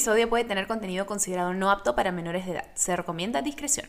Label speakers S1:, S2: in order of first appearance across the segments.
S1: episodio puede tener contenido considerado no apto para menores de edad. Se recomienda discreción.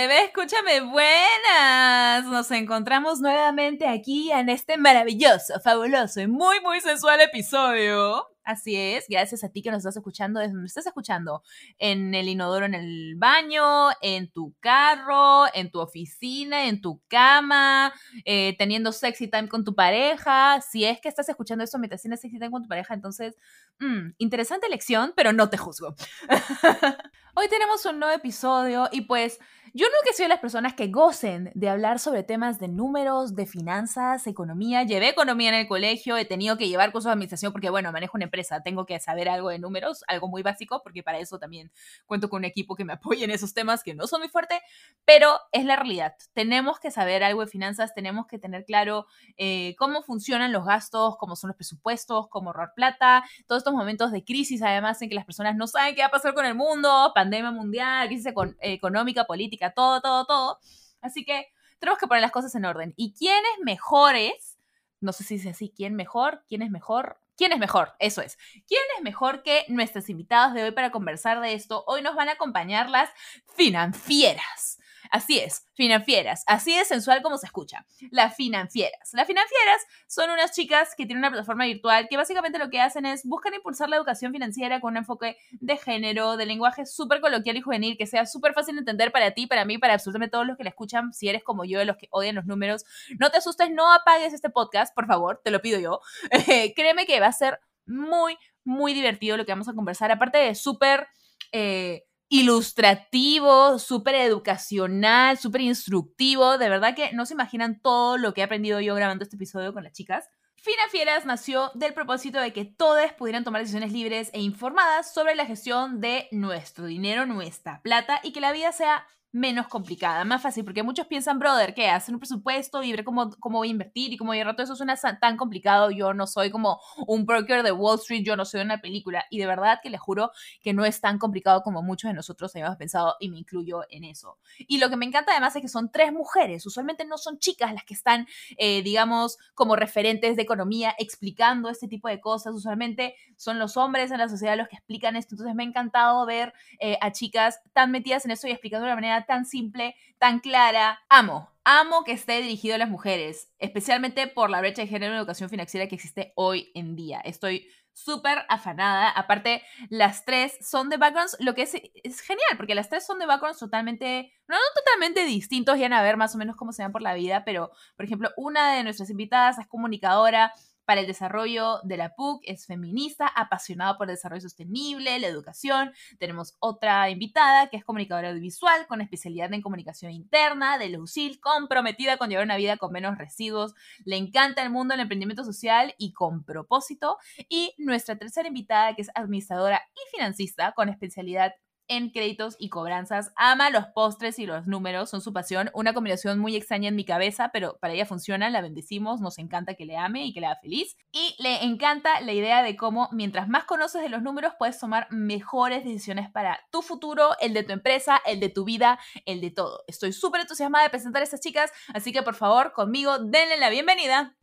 S1: Bebé, escúchame, buenas. Nos encontramos nuevamente aquí en este maravilloso, fabuloso y muy, muy sensual episodio. Así es, gracias a ti que nos estás escuchando desde donde estás escuchando. En el inodoro, en el baño, en tu carro, en tu oficina, en tu cama, eh, teniendo sexy time con tu pareja. Si es que estás escuchando esto mientras tienes sexy time con tu pareja, entonces, mm, interesante lección, pero no te juzgo. Hoy tenemos un nuevo episodio y pues yo nunca he sido de las personas que gocen de hablar sobre temas de números, de finanzas, economía. Llevé economía en el colegio, he tenido que llevar cursos de administración porque, bueno, manejo una empresa, tengo que saber algo de números, algo muy básico, porque para eso también cuento con un equipo que me apoye en esos temas que no son muy fuertes, pero es la realidad. Tenemos que saber algo de finanzas, tenemos que tener claro eh, cómo funcionan los gastos, cómo son los presupuestos, cómo ahorrar plata, todos estos momentos de crisis, además, en que las personas no saben qué va a pasar con el mundo, pandemia mundial, crisis económica, política todo, todo, todo. Así que tenemos que poner las cosas en orden. ¿Y quién es mejores? No sé si dice así, ¿quién mejor? ¿Quién es mejor? ¿Quién es mejor? Eso es. ¿Quién es mejor que nuestros invitados de hoy para conversar de esto? Hoy nos van a acompañar las financieras. Así es, financieras, así de sensual como se escucha. Las financieras. Las financieras son unas chicas que tienen una plataforma virtual que básicamente lo que hacen es buscan impulsar la educación financiera con un enfoque de género, de lenguaje súper coloquial y juvenil, que sea súper fácil de entender para ti, para mí, para absolutamente todos los que la escuchan, si eres como yo, de los que odian los números. No te asustes, no apagues este podcast, por favor, te lo pido yo. créeme que va a ser muy, muy divertido lo que vamos a conversar, aparte de súper... Eh, ilustrativo, súper educacional, súper instructivo. De verdad que no se imaginan todo lo que he aprendido yo grabando este episodio con las chicas. Fina Fieras nació del propósito de que todos pudieran tomar decisiones libres e informadas sobre la gestión de nuestro dinero, nuestra plata y que la vida sea menos complicada, más fácil, porque muchos piensan, brother, que hacen un presupuesto y ver cómo, voy a invertir y cómo voy a rato, eso suena tan complicado, yo no soy como un broker de Wall Street, yo no soy una película, y de verdad que les juro que no es tan complicado como muchos de nosotros habíamos pensado, y me incluyo en eso. Y lo que me encanta además es que son tres mujeres, usualmente no son chicas las que están, eh, digamos, como referentes de economía explicando este tipo de cosas, usualmente son los hombres en la sociedad los que explican esto, entonces me ha encantado ver eh, a chicas tan metidas en eso y explicando de una manera tan simple, tan clara. Amo, amo que esté dirigido a las mujeres, especialmente por la brecha de género en educación financiera que existe hoy en día. Estoy súper afanada. Aparte, las tres son de backgrounds, lo que es, genial, porque las tres son de backgrounds totalmente, no, no totalmente distintos, ya a ver más o menos cómo se van por la vida, pero, por ejemplo, una de nuestras invitadas es comunicadora, para el desarrollo de la PUC, es feminista, apasionada por el desarrollo sostenible, la educación. Tenemos otra invitada que es comunicadora audiovisual con especialidad en comunicación interna, de Lucil, comprometida con llevar una vida con menos residuos. Le encanta el mundo del emprendimiento social y con propósito. Y nuestra tercera invitada que es administradora y financista con especialidad en créditos y cobranzas. Ama los postres y los números, son su pasión. Una combinación muy extraña en mi cabeza, pero para ella funciona, la bendecimos, nos encanta que le ame y que le haga feliz. Y le encanta la idea de cómo mientras más conoces de los números, puedes tomar mejores decisiones para tu futuro, el de tu empresa, el de tu vida, el de todo. Estoy súper entusiasmada de presentar a estas chicas, así que por favor, conmigo, denle la bienvenida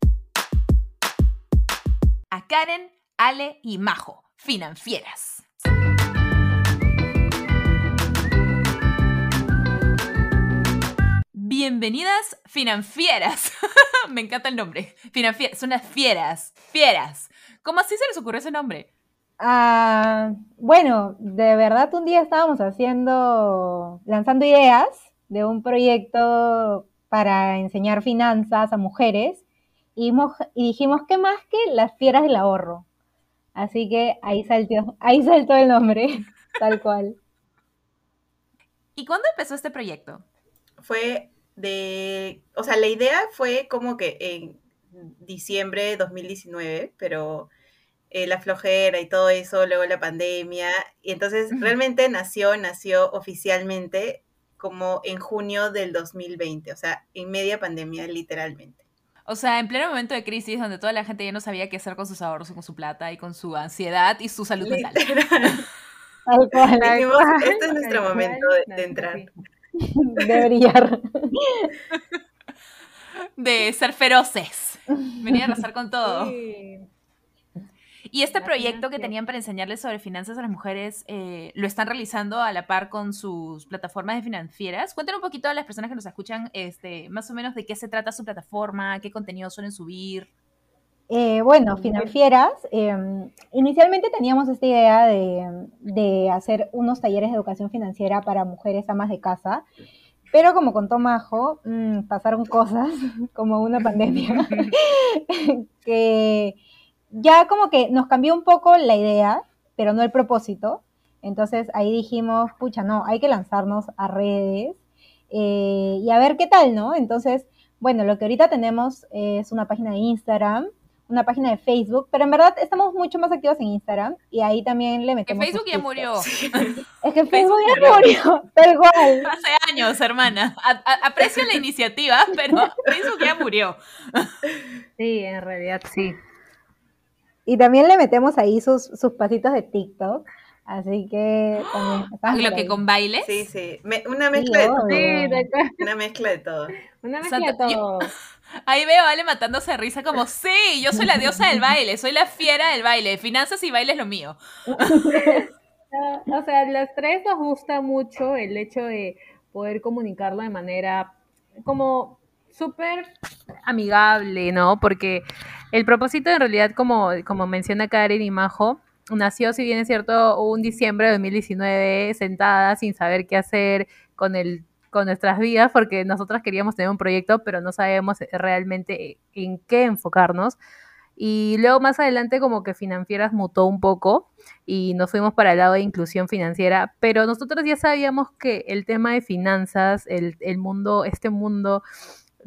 S1: a Karen, Ale y Majo, financieras. Bienvenidas financieras. Me encanta el nombre. Financieras. Son las fieras. Fieras. ¿Cómo así se les ocurrió ese nombre?
S2: Ah, bueno, de verdad un día estábamos haciendo, lanzando ideas de un proyecto para enseñar finanzas a mujeres y, y dijimos, ¿qué más que las fieras del ahorro? Así que ahí saltó, ahí saltó el nombre, tal cual.
S1: ¿Y cuándo empezó este proyecto?
S3: Fue de, o sea, la idea fue como que en diciembre de 2019, pero eh, la flojera y todo eso, luego la pandemia, y entonces realmente nació, nació oficialmente como en junio del 2020, o sea, en media pandemia literalmente.
S1: O sea, en pleno momento de crisis donde toda la gente ya no sabía qué hacer con sus ahorros y con su plata y con su ansiedad y su salud mental.
S3: este es nuestro momento de entrar.
S2: de brillar.
S1: De ser feroces. Venir a arrasar con todo. Y este proyecto que tenían para enseñarles sobre finanzas a las mujeres, eh, ¿lo están realizando a la par con sus plataformas de financieras? Cuéntanos un poquito a las personas que nos escuchan, este, más o menos de qué se trata su plataforma, qué contenido suelen subir.
S2: Eh, bueno, financieras, em, inicialmente teníamos esta idea de, de, hacer unos talleres de educación financiera para mujeres amas de casa, pero como contó Majo, mmm, pasaron cosas como una pandemia que ya como que nos cambió un poco la idea, pero no el propósito. Entonces ahí dijimos, pucha, no, hay que lanzarnos a redes eh, y a ver qué tal, ¿no? Entonces, bueno, lo que ahorita tenemos es una página de Instagram, una página de Facebook, pero en verdad estamos mucho más activos en Instagram y ahí también le metemos.
S1: Que Facebook ya murió.
S2: Es que Facebook, ya murió, tal igual.
S1: Hace años, hermana. aprecio la iniciativa, pero Facebook ya murió.
S4: Sí, en realidad sí.
S2: Y también le metemos ahí sus, sus pasitos de TikTok. Así que también.
S1: ¿Lo que con baile?
S3: Sí, sí. una mezcla de todo. Una mezcla de todo.
S4: Una mezcla de todo.
S1: ahí veo a Ale matándose de risa como, sí, yo soy la diosa del baile, soy la fiera del baile. Finanzas y baile es lo mío.
S4: o sea, las tres nos gusta mucho el hecho de poder comunicarlo de manera como súper amigable, ¿no? Porque el propósito en realidad, como, como menciona Karen y Majo, nació, si bien es cierto, un diciembre de 2019 sentada sin saber qué hacer con el con nuestras vidas porque nosotras queríamos tener un proyecto pero no sabemos realmente en qué enfocarnos y luego más adelante como que financieras mutó un poco y nos fuimos para el lado de inclusión financiera, pero nosotros ya sabíamos que el tema de finanzas, el, el mundo, este mundo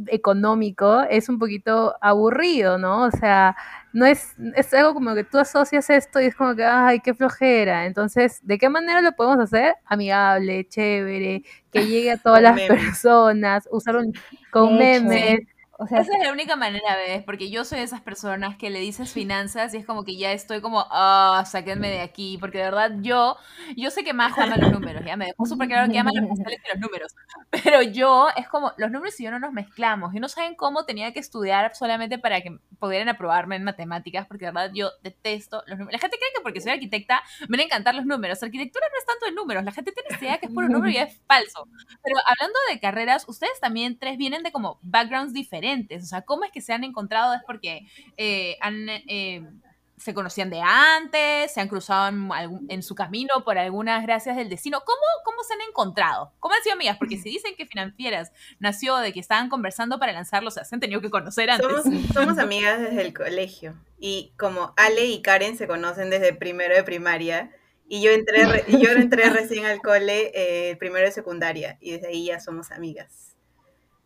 S4: económico es un poquito aburrido, ¿no? O sea, no es, es algo como que tú asocias esto y es como que, ay, qué flojera. Entonces, ¿de qué manera lo podemos hacer? Amigable, chévere, que llegue a todas las personas, usar un, con memes.
S1: O sea, esa es la única manera, ¿ves? Porque yo soy de esas personas que le dices finanzas y es como que ya estoy como, ah, sáquenme de aquí, porque de verdad yo, yo sé que Majo ama los números, ya me dejó súper claro que ama los postales y los números, pero yo es como, los números y yo no nos mezclamos, y no saben cómo tenía que estudiar solamente para que pudieran aprobarme en matemáticas, porque de verdad yo detesto los números. La gente cree que porque soy arquitecta me van a encantar los números, arquitectura no es tanto de números, la gente tiene idea que es puro número y es falso. Pero hablando de carreras, ustedes también tres vienen de como backgrounds diferentes o sea, ¿cómo es que se han encontrado? Es porque eh, eh, se conocían de antes, se han cruzado en, su camino por algunas gracias del destino. ¿Cómo, ¿Cómo se han encontrado? ¿Cómo han sido amigas? Porque si dicen que Financieras nació de que estaban conversando para lanzarlo, o sea, se han tenido que conocer antes.
S3: Somos, amigas desde el colegio. Y como Ale y Karen se conocen desde primero de primaria, y yo entré, yo entré recién al cole eh, primero de secundaria, y desde ahí ya somos amigas.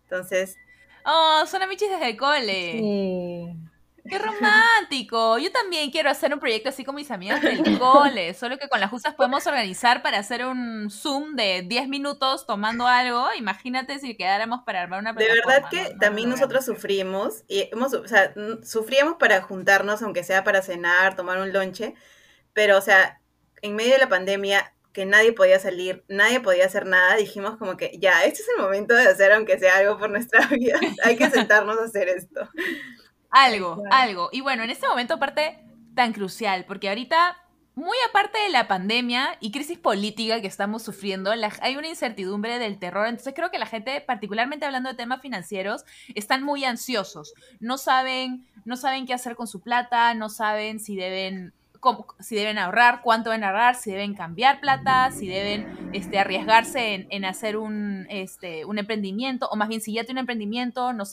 S3: Entonces,
S1: Oh, son amichis desde el cole. Sí. ¡Qué romántico! Yo también quiero hacer un proyecto así con mis amigas del cole, solo que con las justas podemos organizar para hacer un Zoom de 10 minutos tomando algo. Imagínate si quedáramos para armar una
S3: De verdad que también nosotros sufrimos, y hemos, o sea, sufríamos para juntarnos, aunque sea para cenar, tomar un lonche, pero, o sea, en medio de la pandemia que nadie podía salir, nadie podía hacer nada, dijimos como que ya, este es el momento de hacer aunque sea algo por nuestra vida, hay que sentarnos a hacer esto.
S1: Algo, algo. Y bueno, en este momento aparte tan crucial, porque ahorita, muy aparte de la pandemia y crisis política que estamos sufriendo, hay una incertidumbre del terror, entonces creo que la gente, particularmente hablando de temas financieros, están muy ansiosos, no saben, no saben qué hacer con su plata, no saben si deben si deben ahorrar, cuánto deben ahorrar, si deben cambiar plata, si deben este, arriesgarse en, hacer un, este, un emprendimiento, o más bien si ya tiene un emprendimiento, no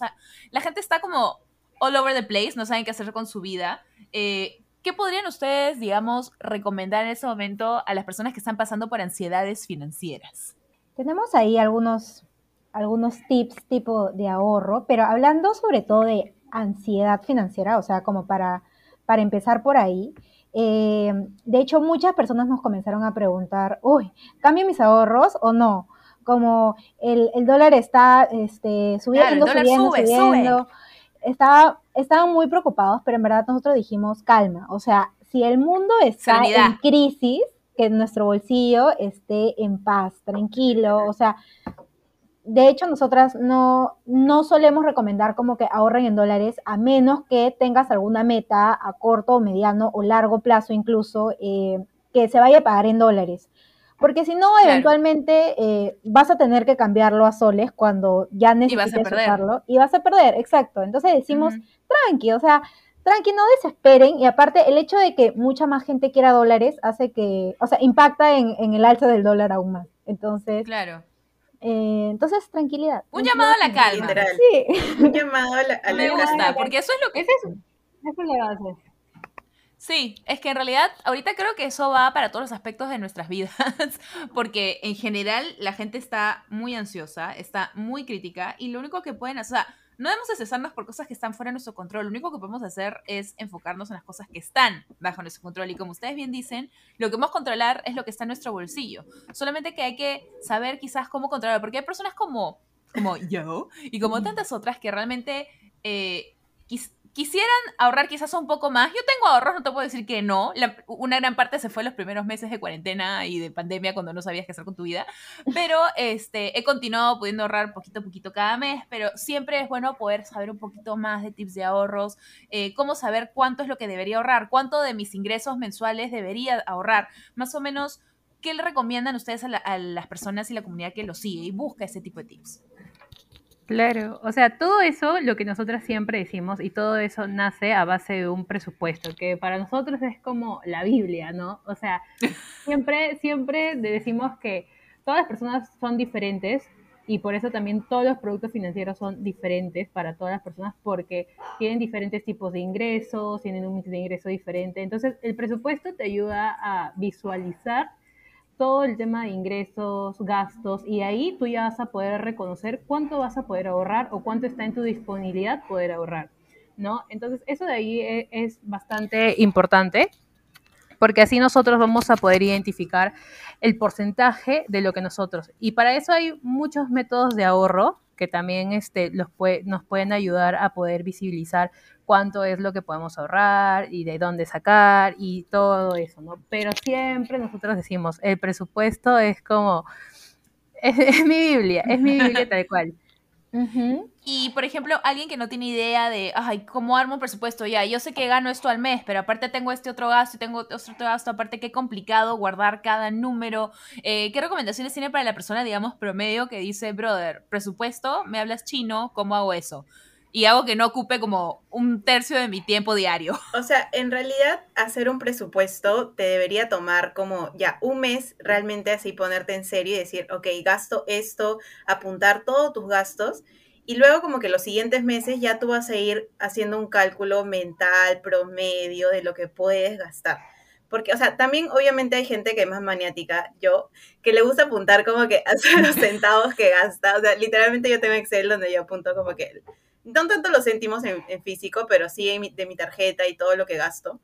S1: la gente está como all over the place, no saben qué hacer con su vida. Eh, ¿Qué podrían ustedes, digamos, recomendar en ese momento a las personas que están pasando por ansiedades financieras?
S2: Tenemos ahí algunos, algunos tips tipo de ahorro, pero hablando sobre todo de ansiedad financiera, o sea, como para, para empezar por ahí, eh, de hecho, muchas personas nos comenzaron a preguntar, uy, ¿cambio mis ahorros o no? Como el, dólar está este, subiendo, subiendo, subiendo. estaban muy preocupados, pero en verdad nosotros dijimos, calma, o sea, si el mundo está en crisis, que nuestro bolsillo esté en paz, tranquilo, o sea, de hecho, nosotras no, no solemos recomendar como que ahorren en dólares, a menos que tengas alguna meta a corto, mediano o largo plazo incluso, eh, que se vaya a pagar en dólares. Porque si no,
S1: Claro.
S2: eventualmente eh, vas a tener que cambiarlo a soles cuando ya
S1: Y vas a
S2: necesites
S1: perder.
S2: usarlo y vas a perder, exacto. Entonces decimos, tranqui, o sea, tranqui, no desesperen. Y aparte, el hecho de que mucha más gente quiera dólares hace que, o sea, impacta en, en el alza del dólar aún más. Entonces,
S1: Claro.
S2: Eh, entonces tranquilidad.
S1: Un llamado a la calma.
S3: Literal.
S2: Sí.
S3: Un llamado a la, a la
S1: Me
S3: calma.
S1: gusta, porque eso es lo que
S4: Es eso. Eso es la base.
S1: Sí, es que en realidad ahorita creo que eso va para todos los aspectos de nuestras vidas, porque en general la gente está muy ansiosa, está muy crítica y lo único que pueden hacer, o sea, no debemos estresarnos por cosas que están fuera de nuestro control, lo único que podemos hacer es enfocarnos en las cosas que están bajo nuestro control. Y como ustedes bien dicen, lo que podemos controlar es lo que está en nuestro bolsillo, solamente que hay que saber quizás cómo controlar, porque hay personas como, como yo y como tantas otras que realmente... eh, quisieran ahorrar quizás un poco más. Yo tengo ahorros, no te puedo decir que no. La- una gran parte se fue los primeros meses de cuarentena y de pandemia cuando no sabías qué hacer con tu vida. Pero este, he continuado pudiendo ahorrar poquito a poquito cada mes, pero siempre es bueno poder saber un poquito más de tips de ahorros, eh, cómo saber cuánto es lo que debería ahorrar, cuánto de mis ingresos mensuales debería ahorrar, más o menos. ¿Qué le recomiendan ustedes a, la- a las personas y la comunidad que lo sigue y busca ese tipo de tips?
S4: Claro, o sea, todo eso, lo que nosotras siempre decimos, y todo eso nace a base de un presupuesto, que para nosotros es como la Biblia, ¿no? O sea, siempre, siempre decimos que todas las personas son diferentes y por eso también todos los productos financieros son diferentes para todas las personas porque tienen diferentes tipos de ingresos, tienen un mix de ingreso diferente. Entonces, el presupuesto te ayuda a visualizar todo el tema de ingresos, gastos, y ahí tú ya vas a poder reconocer cuánto vas a poder ahorrar o cuánto está en tu disponibilidad poder ahorrar, ¿no? Entonces, eso de ahí e- es, bastante importante, porque así nosotros vamos a poder identificar el porcentaje de lo que nosotros, y para eso hay muchos métodos de ahorro que también este, los pue- nos pueden ayudar a poder visibilizar cuánto es lo que podemos ahorrar y de dónde sacar y todo eso, ¿no? Pero siempre nosotros decimos, el presupuesto es como, es, mi Biblia, es mi Biblia tal cual.
S1: Y, por ejemplo, alguien que no tiene idea de, ay, ¿cómo armo un presupuesto? Ya, yo sé que gano esto al mes, pero aparte tengo este otro gasto y tengo otro gasto, aparte qué complicado guardar cada número. Eh, ¿Qué recomendaciones tiene para la persona, digamos, promedio que dice, brother, presupuesto, me hablas chino, ¿cómo hago eso? Y hago que no ocupe como un tercio de mi tiempo diario.
S3: O sea, en realidad hacer un presupuesto te debería tomar como ya un mes realmente así ponerte en serio y decir, ok, gasto esto, apuntar todos tus gastos y luego como que los siguientes meses ya tú vas a ir haciendo un cálculo mental, promedio de lo que puedes gastar. Porque, o sea, también obviamente hay gente que es más maniática, yo, que le gusta apuntar como que hasta los centavos que gasta. O sea, literalmente yo tengo Excel donde yo apunto como que no tanto los céntimos en, físico, pero sí en de mi tarjeta y todo lo que gasto.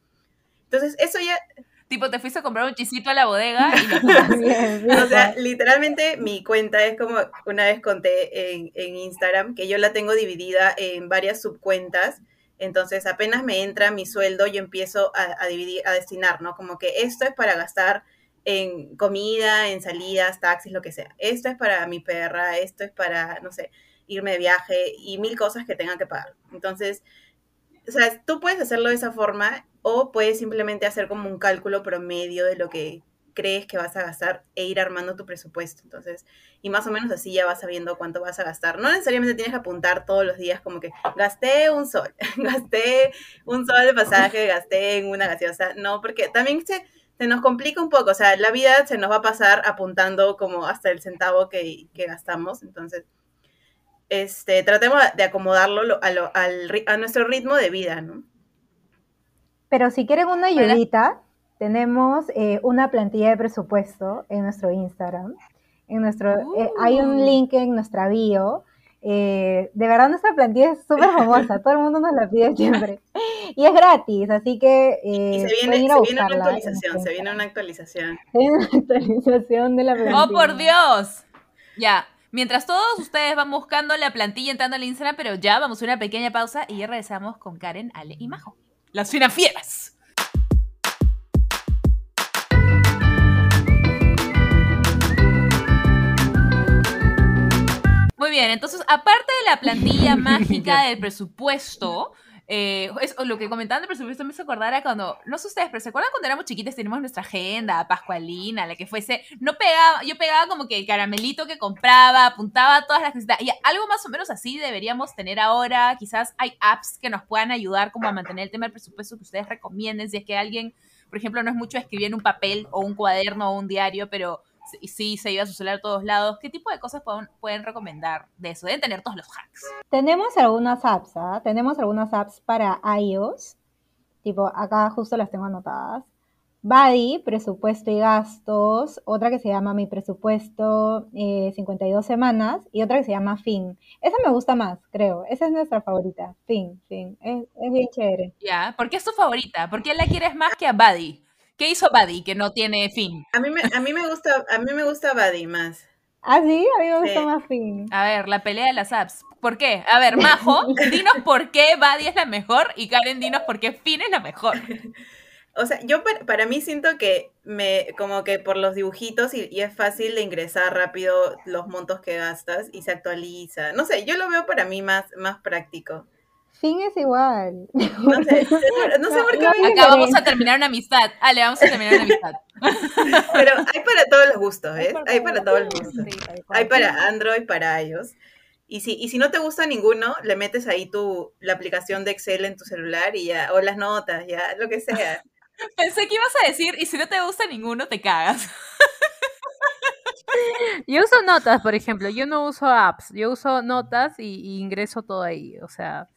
S3: Entonces, eso ya,
S1: tipo, te fuiste a comprar un chisito a la bodega y lo apuntas.
S2: Bien, sí,
S3: o sea, literalmente mi cuenta es como una vez conté en, en Instagram que yo la tengo dividida en varias subcuentas. Entonces, apenas me entra mi sueldo, yo empiezo a, a dividir, a destinar, ¿no? Como que esto es para gastar en comida, en salidas, taxis, lo que sea. Esto es para mi perra, esto es para, no sé, irme de viaje y mil cosas que tenga que pagar. Entonces, o sea, tú puedes hacerlo de esa forma o puedes simplemente hacer como un cálculo promedio de lo que crees que vas a gastar e ir armando tu presupuesto. Entonces, y más o menos así ya vas sabiendo cuánto vas a gastar. No necesariamente tienes que apuntar todos los días como que gasté un sol, gasté un sol de pasaje, gasté en una gaseosa. No, porque también se, se nos complica un poco. O sea, la vida se nos va a pasar apuntando como hasta el centavo que, que gastamos. Entonces, este, tratemos de acomodarlo lo- a, lo- al a nuestro ritmo de vida, ¿no?
S2: Pero si quieren una
S1: Para-
S2: ayudita, tenemos eh, una plantilla de presupuesto en nuestro Instagram. En nuestro, eh, hay un
S1: Uh.
S2: link en nuestra bio. Eh, de verdad nuestra plantilla es súper famosa, todo el mundo nos la pide siempre. Y es gratis, así que
S3: Y
S2: eh,
S3: se viene,
S2: pueden ir a
S3: se viene una actualización, se viene una actualización.
S2: Se viene una actualización de la plantilla.
S1: ¡Oh, por Dios! Ya. Mientras todos ustedes van buscando la plantilla entrando al Instagram, pero ya vamos a una pequeña pausa y ya regresamos con Karen, Ale y Majo. Las financieras. Muy bien, entonces, aparte de la plantilla mágica del presupuesto, eh, es, lo que comentaban del presupuesto me hizo acordar a cuando, no sé ustedes, pero ¿se acuerdan cuando éramos chiquitas teníamos nuestra agenda pascualina, la que fuese, no pegaba, yo pegaba como que el caramelito que compraba, apuntaba todas las cositas, y algo más o menos así deberíamos tener ahora, quizás hay apps que nos puedan ayudar como a mantener el tema del presupuesto que ustedes recomienden, si es que alguien, por ejemplo, no es mucho escribir en un papel o un cuaderno o un diario, pero sí se iba a su celular a todos lados. ¿Qué tipo de cosas pueden, pueden recomendar de eso? Deben tener todos los hacks.
S2: Tenemos algunas apps, ¿ah? Tenemos algunas apps para iOS. Tipo, acá justo las tengo anotadas. Buddy, presupuesto y gastos, otra que se llama Mi presupuesto, 52 eh, semanas, y otra que se llama Fin. Esa me gusta más, creo. Esa es nuestra favorita. Fin, Fin. Es, es bien chévere.
S1: Ya, ¿por qué es tu favorita? ¿Por qué la quieres más que a Buddy? ¿Qué hizo Buddy que no tiene fin?
S3: A mí me, a mí me gusta, a mí me gusta Buddy más.
S2: ¿Ah, sí? A mí me gusta más fin.
S1: A ver, la pelea de las apps. ¿Por qué? A ver, Majo, dinos por qué Buddy es la mejor y Karen, dinos por qué Fin es la mejor.
S3: O sea, yo para, mí siento que me, como que por los dibujitos y, y, es fácil de ingresar rápido los montos que gastas y se actualiza. No sé, yo lo veo para mí más, más práctico.
S2: Fin es igual.
S3: No sé, no sé por qué.
S1: Acá vamos a terminar una amistad. Ale, vamos a terminar una amistad.
S3: Pero hay para todos los gustos, ¿eh? Hay para todos los gustos. Hay para Android, para iOS. Y si, y si no te gusta ninguno, le metes ahí tu, la aplicación de Excel en tu celular y ya, o las notas, ya, lo que sea.
S1: Pensé que ibas a decir, y si no te gusta ninguno, te cagas.
S4: Yo uso notas, por ejemplo. Yo no uso apps. Yo uso notas y, y ingreso todo ahí. O sea,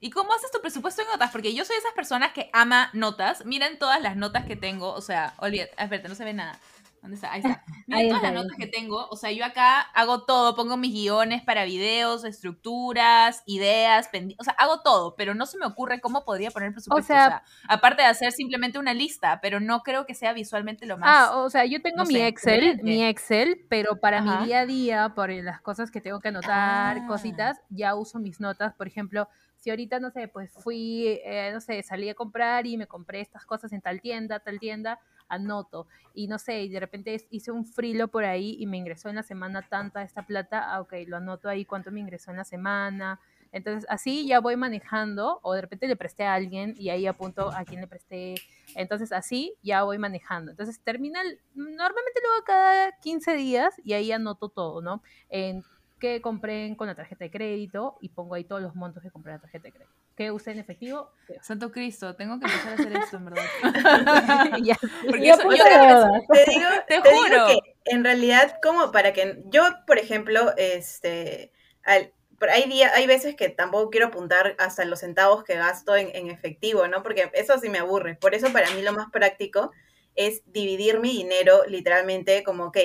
S1: ¿Y cómo haces tu presupuesto en notas? Porque yo soy de esas personas que ama notas. Miren todas las notas que tengo. O sea, olvídate, espérate, no se ve nada. ¿Dónde está? Ahí está. Miren todas las notas que tengo. O sea, yo acá hago todo. Pongo mis guiones para videos, estructuras, ideas, o sea, hago todo. Pero no se me ocurre cómo podría poner presupuesto. O sea, aparte de hacer simplemente una lista, pero no creo que sea visualmente lo más.
S4: Ah, o sea, yo tengo mi Excel, mi Excel, pero para mi día a día, por las cosas que tengo que anotar, ah. cositas, ya uso mis notas. Por ejemplo, si ahorita, no sé, pues fui, eh, no sé, salí a comprar y me compré estas cosas en tal tienda, tal tienda, anoto. Y no sé, y de repente hice un frilo por ahí y me ingresó en la semana tanta esta plata, ah, ok, lo anoto ahí cuánto me ingresó en la semana. Entonces, así ya voy manejando, o de repente le presté a alguien y ahí apunto a quién le presté. Entonces, así ya voy manejando. Entonces, termina, normalmente lo hago cada 15 días y ahí anoto todo, ¿no? En que compré con la tarjeta de crédito y pongo ahí todos los montos que compré en la tarjeta de crédito. ¿Qué usé en efectivo?
S1: Santo Cristo, tengo que empezar a hacer esto, en verdad.
S3: Porque eso, yo te, digo, te, juro. que en realidad, como para que yo, por ejemplo, este, al, hay, día, hay veces que tampoco quiero apuntar hasta los centavos que gasto en, en, efectivo, ¿no? Porque eso sí me aburre. Por eso para mí lo más práctico es dividir mi dinero literalmente como, ok,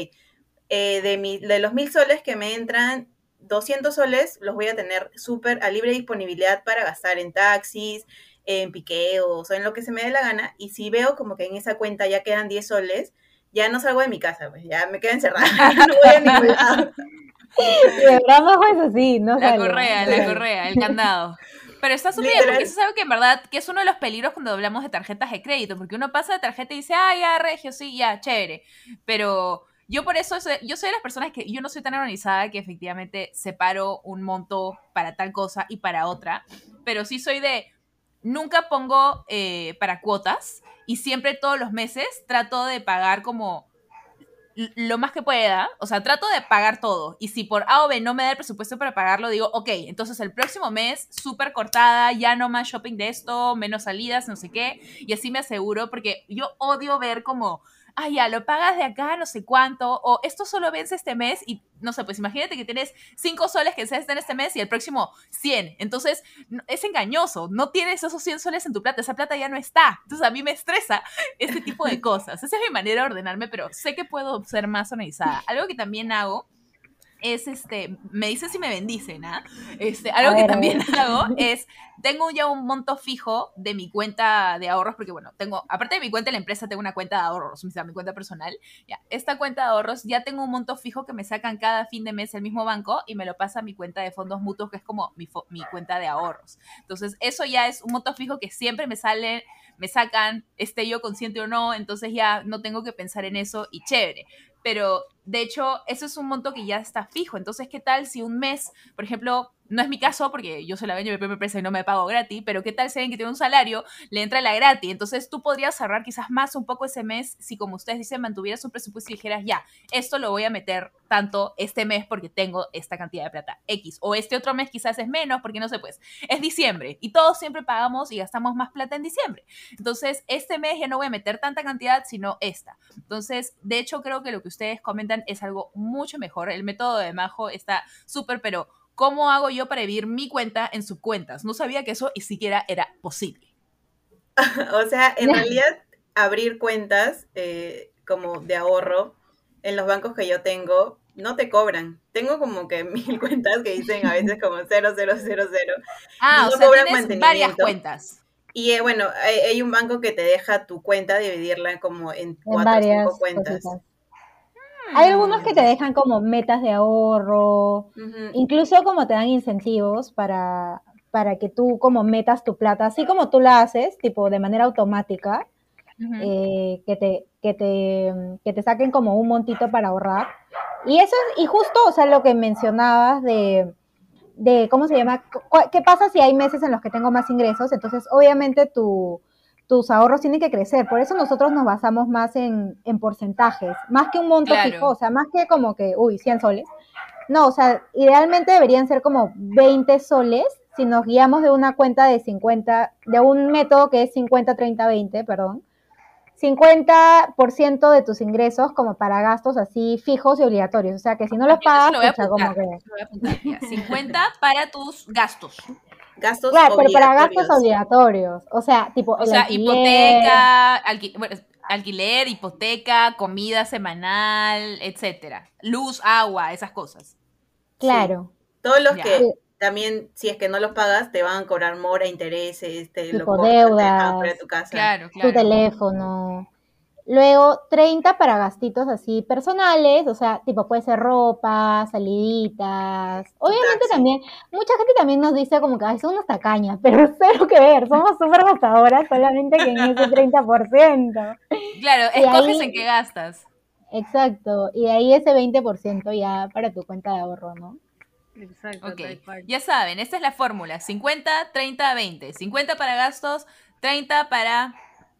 S3: eh, de, mi, de los mil soles que me entran, 200 soles los voy a tener súper a libre disponibilidad para gastar en taxis, en piqueos o en lo que se me dé la gana. Y si veo como que en esa cuenta ya quedan 10 soles, ya no salgo de mi casa, pues ya me quedo encerrada, no voy a ningún lado.
S2: es así, no
S1: La correa, la correa, el candado. Pero está súper bien, porque eso es algo que en verdad, que es uno de los peligros cuando hablamos de tarjetas de crédito, porque uno pasa de tarjeta y dice, ah, ya, regio, sí, ya, chévere. Pero yo por eso, yo soy de las personas que yo no soy tan organizada que efectivamente separo un monto para tal cosa y para otra, pero sí soy de, nunca pongo eh, para cuotas y siempre todos los meses trato de pagar como lo más que pueda, o sea, trato de pagar todo. Y si por A o B no me da el presupuesto para pagarlo, digo, ok, entonces el próximo mes, súper cortada, ya no más shopping de esto, menos salidas, no sé qué. Y así me aseguro, porque yo odio ver como ah, ya, lo pagas de acá, no sé cuánto, o esto solo vence este mes y, no sé, pues imagínate que tienes cinco soles que se en este mes y el próximo 100. Entonces, es engañoso, no tienes esos 100 soles en tu plata, esa plata ya no está. Entonces, a mí me estresa este tipo de cosas. Esa es mi manera de ordenarme, pero sé que puedo ser más organizada. Algo que también hago es este, me dice si me bendicen, ¿ah? Este, algo que también hago es, tengo ya un monto fijo de mi cuenta de ahorros, porque bueno, tengo, aparte de mi cuenta de la empresa, tengo una cuenta de ahorros, o sea, mi cuenta personal, ya, esta cuenta de ahorros ya tengo un monto fijo que me sacan cada fin de mes el mismo banco y me lo pasa a mi cuenta de fondos mutuos, que es como mi, mi cuenta de ahorros. Entonces, eso ya es un monto fijo que siempre me sale, me sacan, esté yo consciente o no, entonces ya no tengo que pensar en eso y chévere pero de hecho, eso es un monto que ya está fijo. Entonces, ¿qué tal si un mes, por ejemplo, no es mi caso porque yo soy la dueña de mi propia empresa y no me pago gratis, pero ¿qué tal si alguien que tiene un salario le entra la gratis? Entonces, tú podrías ahorrar quizás más un poco ese mes si, como ustedes dicen, mantuvieras un presupuesto y dijeras, ya, esto lo voy a meter tanto este mes porque tengo esta cantidad de plata X. O este otro mes quizás es menos porque no sé, pues, es diciembre y todos siempre pagamos y gastamos más plata en diciembre. Entonces, este mes ya no voy a meter tanta cantidad, sino esta. Entonces, de hecho, creo que lo que ustedes comentan es algo mucho mejor. El método de Majo está súper, pero ¿cómo hago yo para vivir mi cuenta en subcuentas? No sabía que eso ni siquiera era posible.
S3: o sea, en realidad, abrir cuentas eh, como de ahorro en los bancos que yo tengo no te cobran. Tengo como que mil cuentas que dicen a veces como 0000.
S1: Ah, o sea, tienes varias cuentas.
S3: Y eh, bueno, hay, un banco que te deja tu cuenta dividirla como en cuatro o cinco cuentas.
S2: Hay algunos que te dejan como metas de ahorro, incluso como te dan incentivos para, para que tú como metas tu plata, así como tú la haces, tipo de manera automática, eh, que, te, que, te, que te saquen como un montito para ahorrar. Y eso es, y justo, o sea, lo que mencionabas de, de, ¿cómo se llama? ¿Qué pasa si hay meses en los que tengo más ingresos? Entonces, obviamente tu, tus ahorros tienen que crecer. Por eso nosotros nos basamos más en, porcentajes, más que un monto fijo, o sea, más que como que, uy, 100 soles. No, o sea, idealmente deberían ser como 20 soles si nos guiamos de una cuenta de 50, de un método que es 50, 30, 20, perdón. 50% de tus ingresos como para gastos así fijos y obligatorios. O sea, que si no los pagas,
S1: o como que... 50 para tus gastos.
S3: Gastos
S2: claro, pero para gastos obligatorios. O sea, tipo.
S1: O sea, hipoteca, alquiler, hipoteca, comida semanal, etcétera. Luz, agua, esas cosas.
S2: Claro.
S3: Todos los que también, si es que no los pagas, te van a cobrar mora, intereses, te
S2: tipo lo deudas,
S3: tu casa.
S1: Claro, claro.
S2: Tu teléfono. Luego 30 para gastitos así personales, o sea, tipo puede ser ropa, saliditas. Obviamente también, mucha gente también nos dice como que son unas tacañas, pero cero que ver, somos súper gastadoras solamente que en ese 30%.
S1: Claro, escoges en qué gastas.
S2: Exacto, y de ahí ese 20% ya para tu cuenta de ahorro, ¿no?
S1: Exacto. Okay. Ya saben, esta es la fórmula, 50, 30, 20. 50 para gastos, 30 para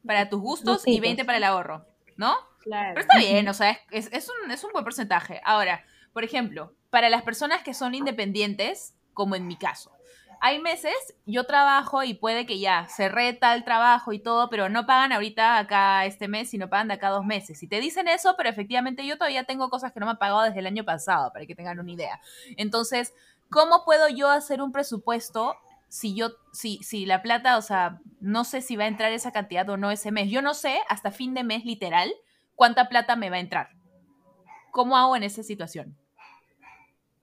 S1: para tus gustos y 20 para el ahorro, ¿no? Claro. Pero está bien, o sea, es, es, un, es un buen porcentaje. Ahora, por ejemplo, para las personas que son independientes, como en mi caso, hay meses, yo trabajo y puede que ya cerré tal trabajo y todo, pero no pagan ahorita acá este mes, sino pagan de acá dos meses. Y te dicen eso, pero efectivamente yo todavía tengo cosas que no me han pagado desde el año pasado, para que tengan una idea. Entonces, ¿cómo puedo yo hacer un presupuesto si yo, si, si la plata, o sea, no sé si va a entrar esa cantidad o no ese mes. Yo no sé hasta fin de mes literal cuánta plata me va a entrar. ¿Cómo hago en esa situación?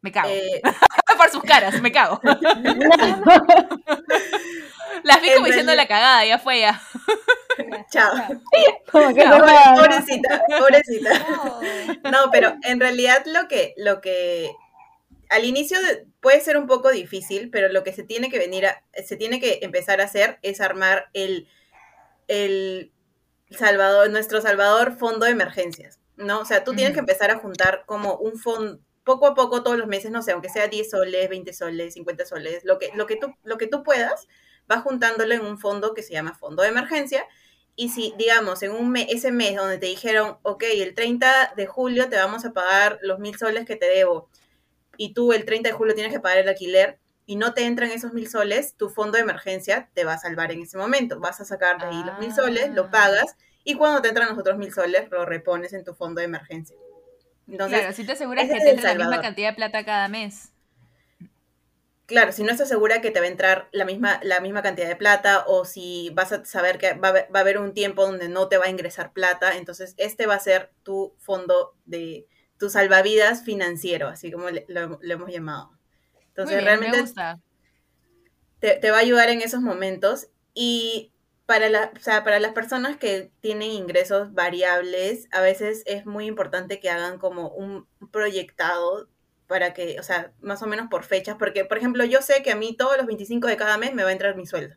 S1: Me cago. Eh, Por sus caras, me cago. Las vi como diciendo la cagada, ya fue ya.
S3: Chao. pobrecita, pobrecita. No, pero en realidad lo que, lo que al inicio puede ser un poco difícil, pero lo que se tiene que venir a, se tiene que empezar a hacer es armar el, el Salvador, nuestro Salvador Fondo de Emergencias, ¿no? O sea, tú tienes que empezar a juntar como un fondo, poco a poco todos los meses, no sé, aunque sea 10 soles, 20 soles, 50 soles, lo que, lo que, tú, lo que tú puedas, vas juntándolo en un fondo que se llama Fondo de Emergencia. Y si, digamos, en un mes, ese mes donde te dijeron, ok, el 30 de julio te vamos a pagar los mil soles que te debo, y tú el 30 de julio tienes que pagar el alquiler y no te entran esos mil soles, tu fondo de emergencia te va a salvar en ese momento. Vas a sacar de ahí los mil soles, lo ah. pagas y cuando te entran los otros mil soles, lo repones en tu fondo de emergencia.
S1: Entonces, claro, si te aseguras que te entra la misma cantidad de plata cada mes.
S3: Claro, si no estás segura que te va a entrar la misma, la misma cantidad de plata o si vas a saber que va a haber un tiempo donde no te va a ingresar plata, entonces este va a ser tu fondo de, tu salvavidas financiero, así como lo, hemos llamado. Entonces, realmente Te, va a ayudar en esos momentos. Y para, la, para las personas que tienen ingresos variables, a veces es muy importante que hagan como un proyectado para que, o sea, más o menos por fechas, porque, por ejemplo, yo sé que a mí todos los 25 de cada mes me va a entrar mi sueldo,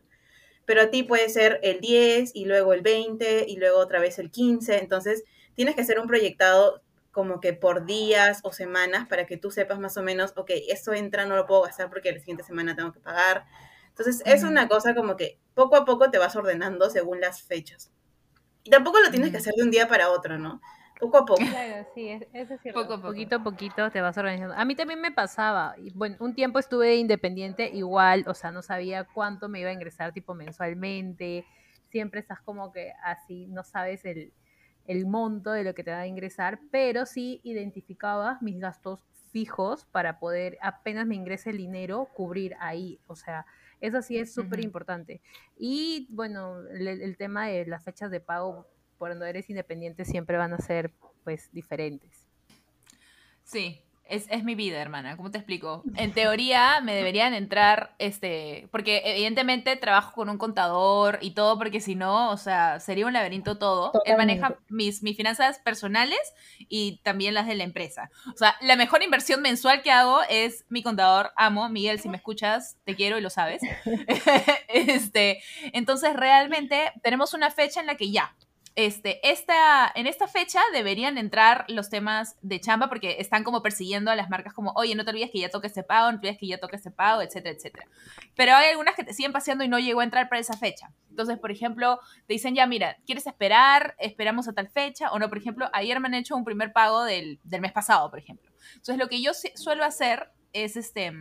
S3: pero a ti puede ser el 10 y luego el 20 y luego otra vez el 15, entonces tienes que hacer un proyectado como que por días o semanas para que tú sepas más o menos, ok, esto entra, no lo puedo gastar porque la siguiente semana tengo que pagar. Entonces, es una cosa como que poco a poco te vas ordenando según las fechas. Y tampoco lo tienes que hacer de un día para otro, ¿no? Poco a poco.
S4: Claro, sí, es- eso es cierto.
S1: Poco a poco.
S4: Poquito a poquito te vas organizando. A mí también me pasaba. Bueno, un tiempo estuve independiente igual, o sea, no sabía cuánto me iba a ingresar tipo mensualmente. Siempre estás como que así, no sabes el, el monto de lo que te va a ingresar, pero sí identificaba mis gastos fijos para poder, apenas me ingrese el dinero, cubrir ahí. O sea, eso sí es súper importante. Y bueno, el, el tema de las fechas de pago cuando eres independiente siempre van a ser pues diferentes.
S1: Sí, es, es mi vida, hermana. ¿Cómo te explico? En teoría me deberían entrar, este, porque evidentemente trabajo con un contador y todo, porque si no, o sea, sería un laberinto todo. Él maneja mis, mis finanzas personales y también las de la empresa. O sea, la mejor inversión mensual que hago es mi contador, amo, Miguel, si me escuchas, te quiero y lo sabes. este, entonces, realmente tenemos una fecha en la que ya, este, esta, en esta fecha deberían entrar los temas de chamba porque están como persiguiendo a las marcas como, oye, no te olvides que ya toque este pago, no te olvides que ya toque este pago, etcétera, etcétera. Pero hay algunas que te siguen paseando y no llegó a entrar para esa fecha. Entonces, por ejemplo, te dicen, ya, mira, ¿quieres esperar? Esperamos a tal fecha. O no, por ejemplo, ayer me han hecho un primer pago del, del mes pasado, por ejemplo. Entonces, lo que yo suelo hacer es este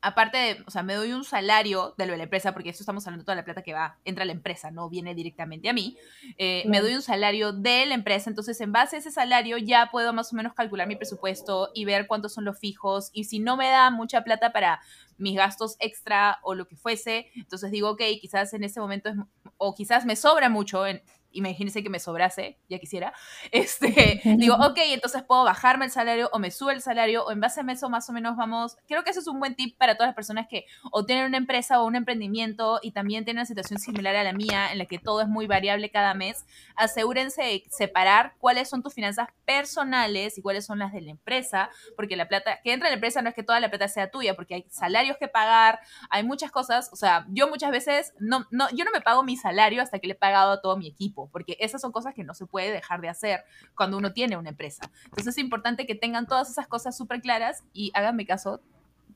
S1: aparte de, o sea, me doy un salario de lo de la empresa, porque esto estamos hablando de toda la plata que va, entra a la empresa, no viene directamente a mí. Eh, Me doy un salario de la empresa, entonces en base a ese salario ya puedo más o menos calcular mi presupuesto y ver cuántos son los fijos. Y si no me da mucha plata para mis gastos extra o lo que fuese, entonces digo, ok, quizás en este momento es, o quizás me sobra mucho, en, imagínense que me sobrase, ya quisiera, este, digo, ok, entonces puedo bajarme el salario o me sube el salario o en base a eso más o menos vamos, creo que eso es un buen tip para todas las personas que o tienen una empresa o un emprendimiento y también tienen una situación similar a la mía en la que todo es muy variable cada mes, asegúrense de separar cuáles son tus finanzas personales y cuáles son las de la empresa, porque la plata que entra en la empresa no es que toda la plata sea tuya, porque hay salarios que pagar, hay muchas cosas, o sea, yo muchas veces no, no, yo no me pago mi salario hasta que le he pagado a todo mi equipo, porque esas son cosas que no se puede dejar de hacer cuando uno tiene una empresa. Entonces es importante que tengan todas esas cosas súper claras y háganme caso,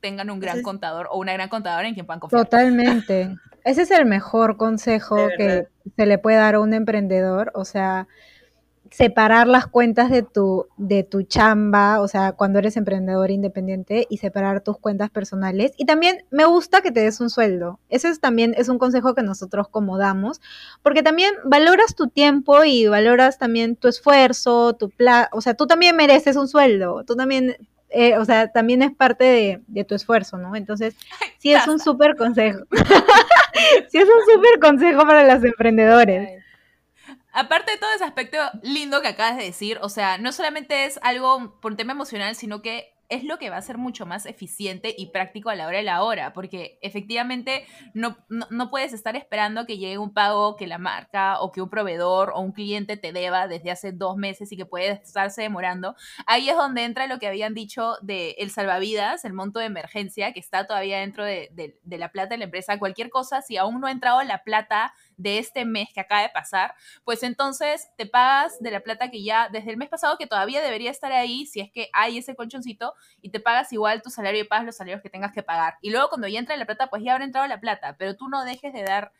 S1: tengan un gran
S3: Entonces-
S1: contador o una gran contadora en quien puedan confiar.
S2: Totalmente. Ese es el mejor consejo que se le puede dar a un emprendedor, o sea, separar las cuentas de tu, de tu chamba, o sea, cuando eres emprendedor independiente y separar tus cuentas personales. Y también me gusta que te des un sueldo. Ese es también es un consejo que nosotros como damos, porque también valoras tu tiempo y valoras también tu esfuerzo, tu plan, o sea, tú también mereces un sueldo, tú también, eh, o sea, también es parte de, de tu esfuerzo, ¿no? Entonces, sí es un súper consejo. sí es un súper consejo para los emprendedores.
S1: Aparte de todo ese aspecto lindo que acabas de decir, o sea, no solamente es algo por un tema emocional, sino que es lo que va a ser mucho más eficiente y práctico a la hora de la hora, porque efectivamente no, no, puedes estar esperando que llegue un pago que la marca o que un proveedor o un cliente te deba desde hace dos meses y que puede estarse demorando. Ahí es donde entra lo que habían dicho de el salvavidas, el monto de emergencia, que está todavía dentro de, de- de la plata de la empresa. Cualquier cosa, si aún no ha entrado la plata de este mes que acaba de pasar, pues entonces te pagas de la plata que ya desde el mes pasado, que todavía debería estar ahí, si es que hay ese colchoncito, y te pagas igual tu salario y pagas los salarios que tengas que pagar. Y luego cuando ya entra la plata, pues ya habrá entrado la plata, pero tú no dejes de dar,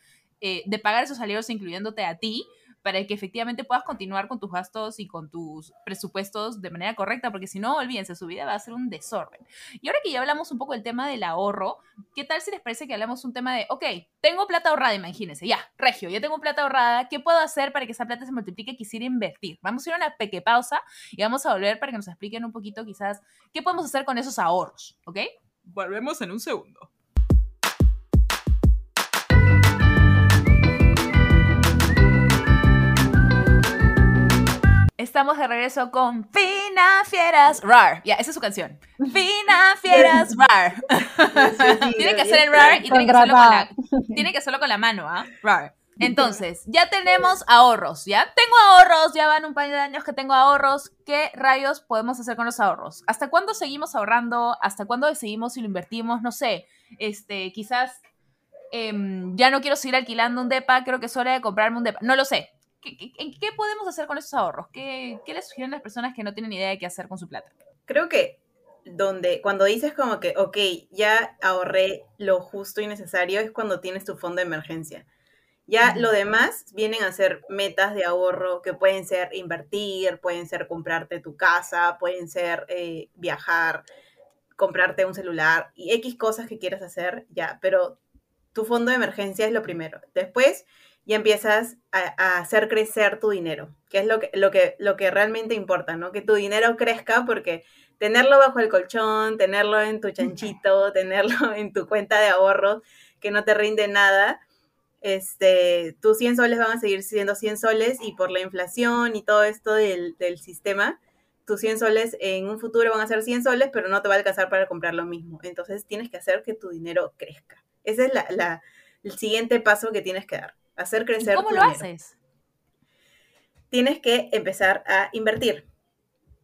S1: eh, de pagar esos salarios incluyéndote a ti, para que efectivamente puedas continuar con tus gastos y con tus presupuestos de manera correcta, porque si no, olvídense, su vida va a ser un desorden. Y ahora que ya hablamos un poco del tema del ahorro, ¿qué tal si les parece que hablamos un tema de, ok, tengo plata ahorrada, imagínense, ya, Regio, ya tengo plata ahorrada, ¿qué puedo hacer para que esa plata se multiplique? Quisiera invertir. Vamos a ir a una pequeña pausa y vamos a volver para que nos expliquen un poquito quizás qué podemos hacer con esos ahorros, ¿ok? Volvemos en un segundo. Estamos de regreso con Finafieras Rar. Ya, esa es su canción. Finafieras Rar. tiene que hacer el rar y tiene que hacerlo con la, tiene que hacerlo con la mano, ¿ah? Rar. Entonces, ya tenemos ahorros, ¿ya? Tengo ahorros, ya van un par de años que tengo ahorros. ¿Qué rayos podemos hacer con los ahorros? ¿Hasta cuándo seguimos ahorrando? ¿Hasta cuándo decidimos si lo invertimos? No sé, este, quizás em, ya no quiero seguir alquilando un depa, creo que es hora de comprarme un depa. No lo sé. ¿Qué, qué, qué podemos hacer con esos ahorros? ¿Qué, ¿Qué les sugieren las personas que no tienen idea de qué hacer con su plata?
S3: Creo que donde cuando dices como que, ok, ya ahorré lo justo y necesario, es cuando tienes tu fondo de emergencia. Ya
S1: Ujú.
S3: lo demás vienen a ser metas de ahorro que pueden ser invertir, pueden ser comprarte tu casa, pueden ser eh, viajar, comprarte un celular y X cosas que quieras hacer, ya, pero tu fondo de emergencia es lo primero. Después ya empiezas a, a hacer crecer tu dinero, que es lo que, lo, que, lo que realmente importa, ¿no? Que tu dinero crezca porque tenerlo bajo el colchón, tenerlo en tu chanchito, tenerlo en tu cuenta de ahorros que no te rinde nada, este, tus 100 soles van a seguir siendo 100 soles y por la inflación y todo esto del, del sistema, tus 100 soles en un futuro van a ser 100 soles, pero no te va a alcanzar para comprar lo mismo. Entonces tienes que hacer que tu dinero crezca. Ese es la, la, el siguiente paso que tienes que dar, hacer crecer
S1: ¿Y cómo
S3: tu
S1: lo
S3: dinero.
S1: haces?
S3: Tienes que empezar a invertir.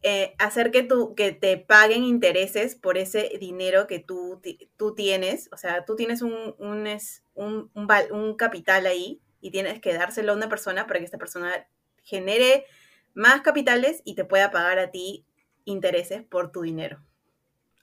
S3: Eh, hacer que, tu, que te paguen intereses por ese dinero que tú, tú tienes. O sea, tú tienes un, un, un, un capital ahí y tienes que dárselo a una persona para que esta persona genere más capitales y te pueda pagar a ti intereses por tu dinero.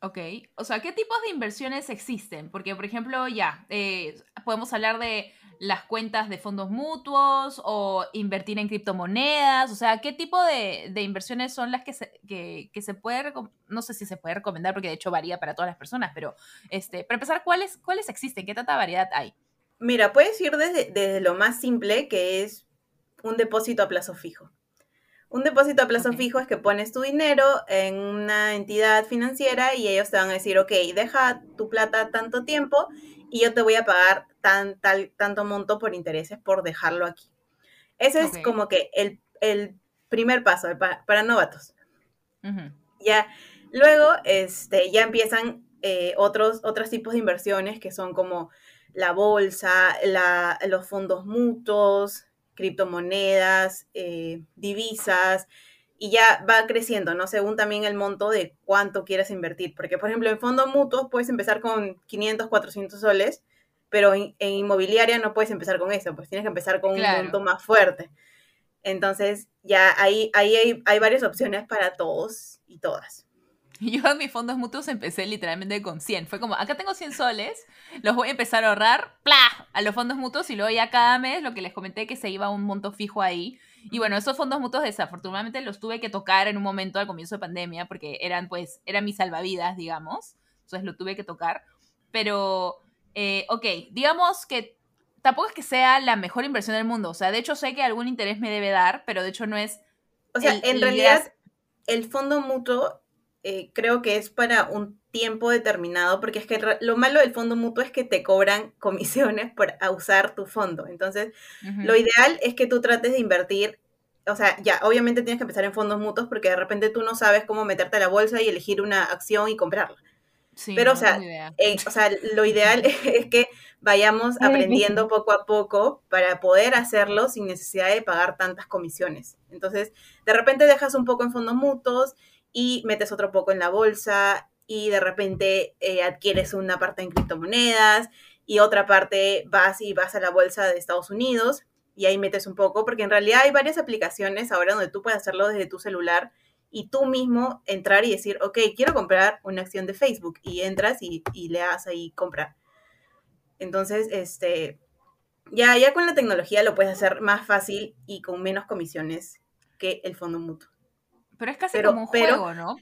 S1: Ok, o sea, ¿qué tipos de inversiones existen? Porque, por ejemplo, ya, eh, podemos hablar de las cuentas de fondos mutuos o invertir en criptomonedas, o sea, ¿qué tipo de, de inversiones son las que se, que, que se puede, no sé si se puede recomendar porque de hecho varía para todas las personas, pero, este, para empezar, ¿cuáles, ¿cuáles existen? ¿Qué tanta variedad hay?
S3: Mira, puedes ir desde, desde lo más simple, que es un depósito a plazo fijo. Un depósito a plazo fijo es que pones tu dinero en una entidad financiera y ellos te van a decir, ok, deja tu plata tanto tiempo y yo te voy a pagar tan, tal, tanto monto por intereses por dejarlo aquí. Ese es como que el, el primer paso para novatos. Ya, luego, este, ya empiezan eh, otros, otros tipos de inversiones que son como la bolsa, la- los fondos mutuos, criptomonedas, eh, divisas, y ya va creciendo, ¿no? Según también el monto de cuánto quieres invertir. Porque, por ejemplo, en fondos mutuos puedes empezar con 500, 400 soles, pero en, en inmobiliaria no puedes empezar con eso, pues tienes que empezar con
S1: Claro.
S3: un monto más fuerte. Entonces, ya ahí, ahí hay, hay varias opciones para todos y todas.
S1: Yo en mis fondos mutuos empecé literalmente con 100. Fue como, acá tengo 100 soles, los voy a empezar a ahorrar, ¡plá! a los fondos mutuos y luego ya cada mes, lo que les comenté, que se iba a un monto fijo ahí. Y bueno, esos fondos mutuos desafortunadamente los tuve que tocar en un momento al comienzo de pandemia porque eran pues, eran mis salvavidas, digamos. Entonces lo tuve que tocar. Pero, eh, ok, digamos que tampoco es que sea la mejor inversión del mundo. O sea, de hecho sé que algún interés me debe dar, pero de hecho no es...
S3: O sea,
S1: El-
S3: en realidad, el fondo mutuo eh, creo que es para un tiempo determinado, porque es que lo malo del fondo mutuo es que te cobran comisiones por usar tu fondo. Entonces, lo ideal es que tú trates de invertir, o sea, ya, obviamente tienes que empezar en fondos mutuos porque de repente tú no sabes cómo meterte a la bolsa y elegir una acción y comprarla.
S1: Sí,
S3: pero,
S1: no
S3: o sea. Eh, o sea, lo ideal es que vayamos aprendiendo poco a poco para poder hacerlo sin necesidad de pagar tantas comisiones. Entonces, de repente dejas un poco en fondos mutuos y metes otro poco en la bolsa y de repente eh, adquieres una parte en criptomonedas y otra parte vas y vas a la bolsa de Estados Unidos y ahí metes un poco, porque en realidad hay varias aplicaciones ahora donde tú puedes hacerlo desde tu celular y tú mismo entrar y decir, ok, quiero comprar una acción de Facebook y entras y, y le das ahí comprar. Entonces, este, ya, ya con la tecnología lo puedes hacer más fácil y con menos comisiones que el fondo mutuo.
S1: Pero es casi
S3: pero-
S1: como un
S3: pero-
S1: juego, ¿no?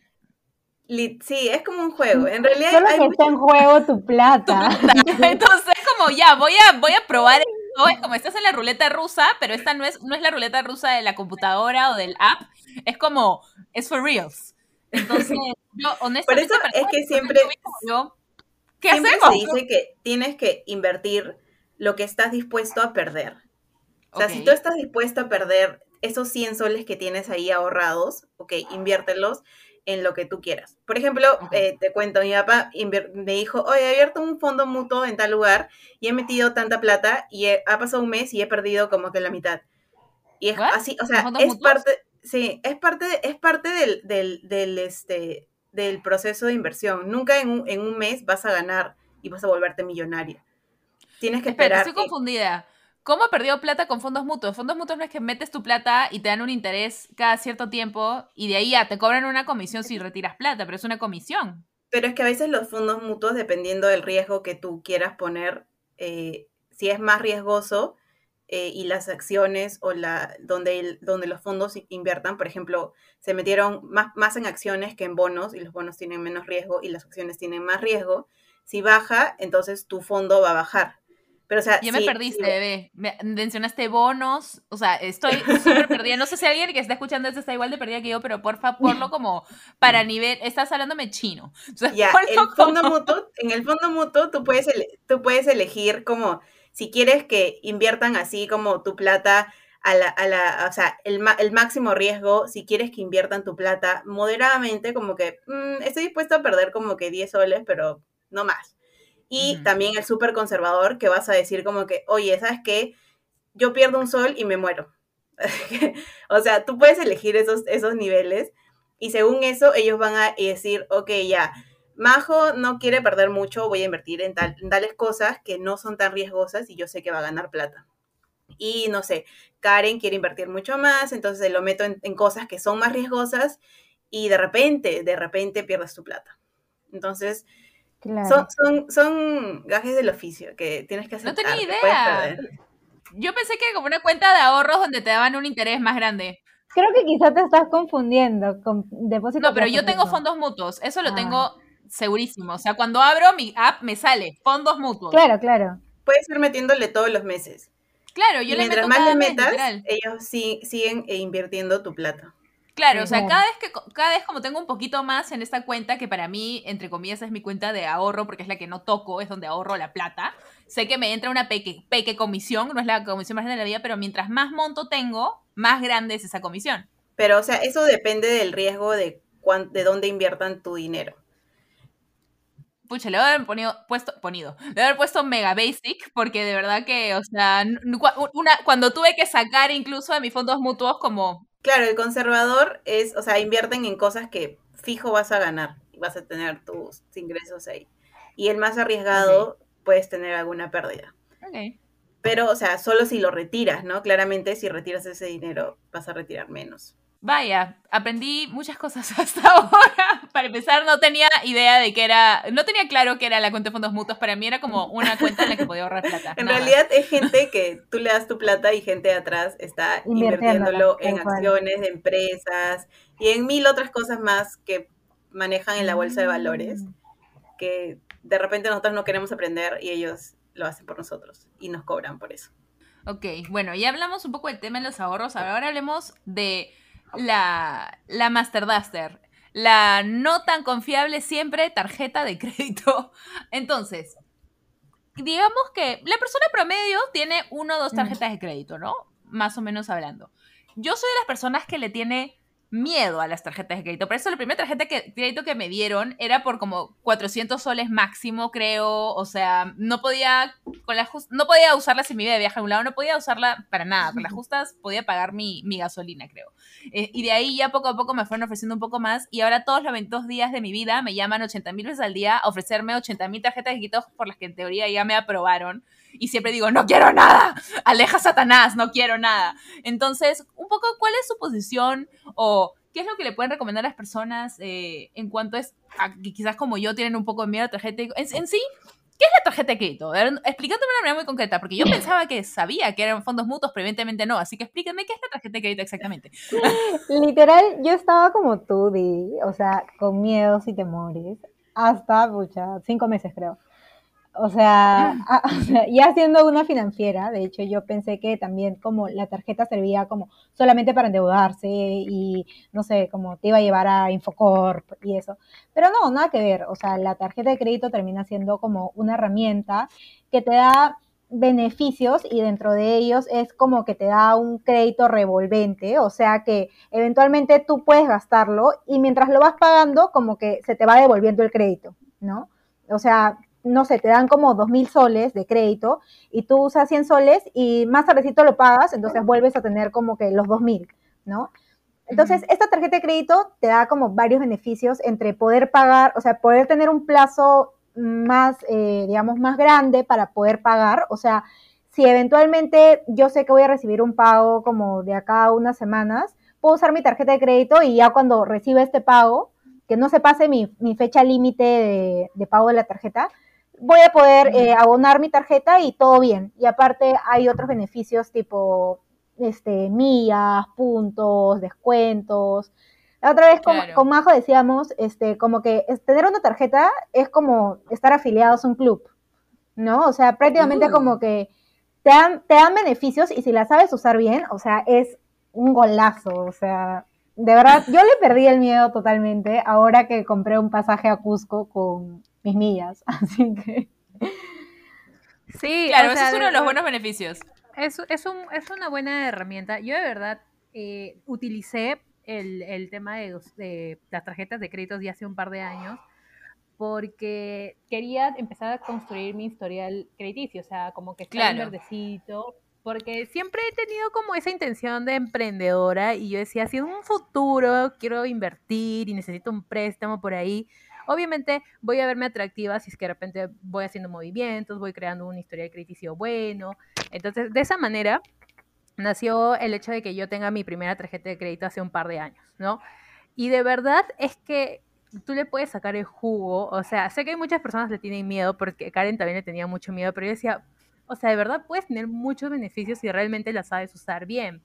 S3: Li- Sí, es como un juego. En realidad
S2: Solo
S3: hay
S2: que está en juego tu plata.
S1: Entonces es como, ya, voy a, voy a probar esto. Es como, estás en la ruleta rusa, pero esta no es, no es la ruleta rusa de la computadora o del app. Es como, es for reals. Entonces, yo honestamente...
S3: Por eso es que siempre-
S1: yo ¿Qué
S3: Siempre
S1: hacemos?
S3: se dice que tienes que invertir lo que estás dispuesto a perder. O sea, si tú estás dispuesto a perder esos 100 soles que tienes ahí ahorrados, ok, inviértelos en lo que tú quieras. Por ejemplo, eh, te cuento, mi papá me dijo, oye, he abierto un fondo mutuo en tal lugar y he metido tanta plata y he- ha pasado un mes y he perdido como que la mitad. Y es así, o
S1: ¿Los
S3: sea, es
S1: mutuos?
S3: parte, sí, es parte, es parte del, del, del, este, del proceso de inversión. Nunca en un, en un mes vas a ganar y vas a volverte millonario. Tienes que
S1: Espera,
S3: esperar.
S1: estoy confundida. ¿Cómo ha perdido plata con fondos mutuos? Fondos mutuos no es que metes tu plata y te dan un interés cada cierto tiempo y de ahí ya te cobran una comisión si retiras plata, pero es una comisión.
S3: Pero es que a veces los fondos mutuos, dependiendo del riesgo que tú quieras poner, eh, si es más riesgoso eh, y las acciones o la donde, donde los fondos inviertan, por ejemplo, se metieron más, más en acciones que en bonos y los bonos tienen menos riesgo y las acciones tienen más riesgo. Si baja, entonces tu fondo va a bajar pero, o sea,
S1: ya me perdiste, bebé. mencionaste bonos. O sea, estoy súper perdida. No sé si alguien que está escuchando esto está igual de perdida que yo, pero porfa, ponlo como para nivel. Estás hablándome chino.
S3: ya, el fondo mutuo, en el fondo mutuo tú puedes, tú puedes elegir como si quieres que inviertan así como tu plata a la, a la o sea, el, el, máximo riesgo, si quieres que inviertan tu plata moderadamente, como que mm, estoy dispuesto a perder como que 10 soles, pero no más y también el súper conservador que vas a decir como que, oye, ¿sabes qué? Yo pierdo un sol y me muero. o sea, tú puedes elegir esos, esos niveles y según eso ellos van a decir, ok, ya, Majo no quiere perder mucho, voy a invertir en, tal, tales cosas que no son tan riesgosas y yo sé que va a ganar plata. Y no sé, Karen quiere invertir mucho más, entonces lo meto en, en cosas que son más riesgosas y de repente, de repente pierdes tu plata. Entonces, son, son, son gajes del oficio que tienes que hacer.
S1: No tenía idea. Yo pensé que como una cuenta de ahorros donde te daban un interés más grande.
S2: Creo que quizás te estás confundiendo con depósitos.
S1: No, pero yo tengo fondos mutuos. Eso lo tengo ah. segurísimo. O sea, cuando abro mi app me sale fondos mutuos.
S2: Claro, claro.
S3: Puedes ir metiéndole todos los meses.
S1: Claro, yo le
S3: mientras más le metas, ellos sí, siguen invirtiendo tu plata.
S1: Claro, o sea, cada vez que cada vez como tengo un poquito más en esta cuenta, que para mí, entre comillas, es mi cuenta de ahorro, porque es la que no toco, es donde ahorro la plata. Sé que me entra una peque, peque comisión, no es la comisión más grande de la vida, pero mientras más monto tengo, más grande es esa comisión.
S3: Pero, o sea, eso depende del riesgo de, de dónde inviertan tu dinero.
S1: Pucha, le voy a haber puesto, ponido, le voy a haber puesto Mega Basic, porque de verdad que, o sea, una, cuando tuve que sacar incluso de mis fondos mutuos como
S3: Claro, el conservador es, o sea, invierten en cosas que fijo vas a ganar y vas a tener tus ingresos ahí. Y el más arriesgado puedes tener alguna pérdida. Pero, o sea, solo si lo retiras, ¿no? Claramente si retiras ese dinero vas a retirar menos.
S1: Vaya, aprendí muchas cosas hasta ahora. Para empezar, no tenía idea de que era, no tenía claro que era la cuenta de fondos mutuos. Para mí era como una cuenta en la que podía ahorrar plata.
S3: En realidad es gente que tú le das tu plata y gente de atrás está invirtiéndolo en acciones de empresas y en mil otras cosas más que manejan en la bolsa de valores mm. que de repente nosotros no queremos aprender y ellos lo hacen por nosotros y nos cobran por eso.
S1: Ok, bueno, ya hablamos un poco del tema de los ahorros. Ahora hablemos de la, la Master Duster, la no tan confiable siempre tarjeta de crédito. Entonces, digamos que la persona promedio tiene uno o dos tarjetas de crédito, ¿no? Más o menos hablando. Yo soy de las personas que le tiene miedo a las tarjetas de crédito. Por eso la primera tarjeta de crédito que me dieron era por como 400 soles máximo, creo. O sea, no podía, con la no podía usarla si me iba de viaje a un lado, no podía usarla para nada. Con las justas podía pagar mi, gasolina, creo. Eh, y de ahí ya poco a poco me fueron ofreciendo un poco más. Y ahora todos los 22 días de mi vida me llaman 80 mil veces al día a ofrecerme 80 mil tarjetas de crédito por las que en teoría ya me aprobaron y siempre digo, no quiero nada, aleja Satanás, no quiero nada. Entonces, un poco, ¿cuál es su posición o qué es lo que le pueden recomendar a las personas eh, en cuanto es a quizás como yo tienen un poco de miedo a tarjeta en, sí? ¿Qué es la tarjeta de crédito? Explicándome de una manera muy concreta, porque yo pensaba que sabía que eran fondos mutuos, pero evidentemente no. Así que explíquenme qué es la tarjeta de crédito exactamente.
S2: Literal, yo estaba como tú, Di, o sea, con miedos y temores, hasta, pucha, cinco meses creo. O sea, ya siendo una financiera, de hecho yo pensé que también como la tarjeta servía como solamente para endeudarse y no sé, como te iba a llevar a Infocorp y eso. Pero no, nada que ver. O sea, la tarjeta de crédito termina siendo como una herramienta que te da beneficios y dentro de ellos es como que te da un crédito revolvente, o sea que eventualmente tú puedes gastarlo y mientras lo vas pagando como que se te va devolviendo el crédito, ¿no? O sea, no sé, te dan como dos mil soles de crédito y tú usas 100 soles y más tardecito lo pagas, entonces vuelves a tener como que los dos mil, ¿no? Entonces, esta tarjeta de crédito te da como varios beneficios entre poder pagar, o sea, poder tener un plazo más, eh, digamos, más grande para poder pagar, o sea, si eventualmente yo sé que voy a recibir un pago como de acá a unas semanas, puedo usar mi tarjeta de crédito y ya cuando reciba este pago, que no se pase mi, mi fecha límite de, de pago de la tarjeta, voy a poder eh, abonar mi tarjeta y todo bien. Y aparte hay otros beneficios tipo este, millas, puntos, descuentos. La otra vez con,
S1: Claro.
S2: con Majo decíamos, este, como que tener una tarjeta es como estar afiliados a un club, ¿no? O sea, prácticamente
S1: Uh.
S2: como que te dan, te dan beneficios y si la sabes usar bien, o sea, es un golazo, o sea, de verdad, yo le perdí el miedo totalmente ahora que compré un pasaje a Cusco con mis millas, así que...
S4: Sí,
S1: Claro,
S4: o
S1: ese
S4: sea,
S1: es uno de los buenos beneficios.
S4: Es, es, un- es una buena herramienta. Yo de verdad eh, utilicé el, el tema de, los- de las tarjetas de créditos ya hace un par de años porque quería empezar a construir mi historial crediticio, o sea, como que
S1: Claro.
S4: verdecito, porque siempre he tenido como esa intención de emprendedora y yo decía, si en un futuro quiero invertir y necesito un préstamo por ahí, obviamente voy a verme atractiva si es que de repente voy haciendo movimientos, voy creando un historial crediticio bueno, entonces, de esa manera nació el hecho de que yo tenga mi primera tarjeta de crédito hace un par de años, ¿no? Y de verdad es que tú le puedes sacar el jugo, o sea, sé que muchas personas le tienen miedo, porque Karen también le tenía mucho miedo, pero yo decía, o sea, de verdad puedes tener muchos beneficios si realmente la sabes usar bien.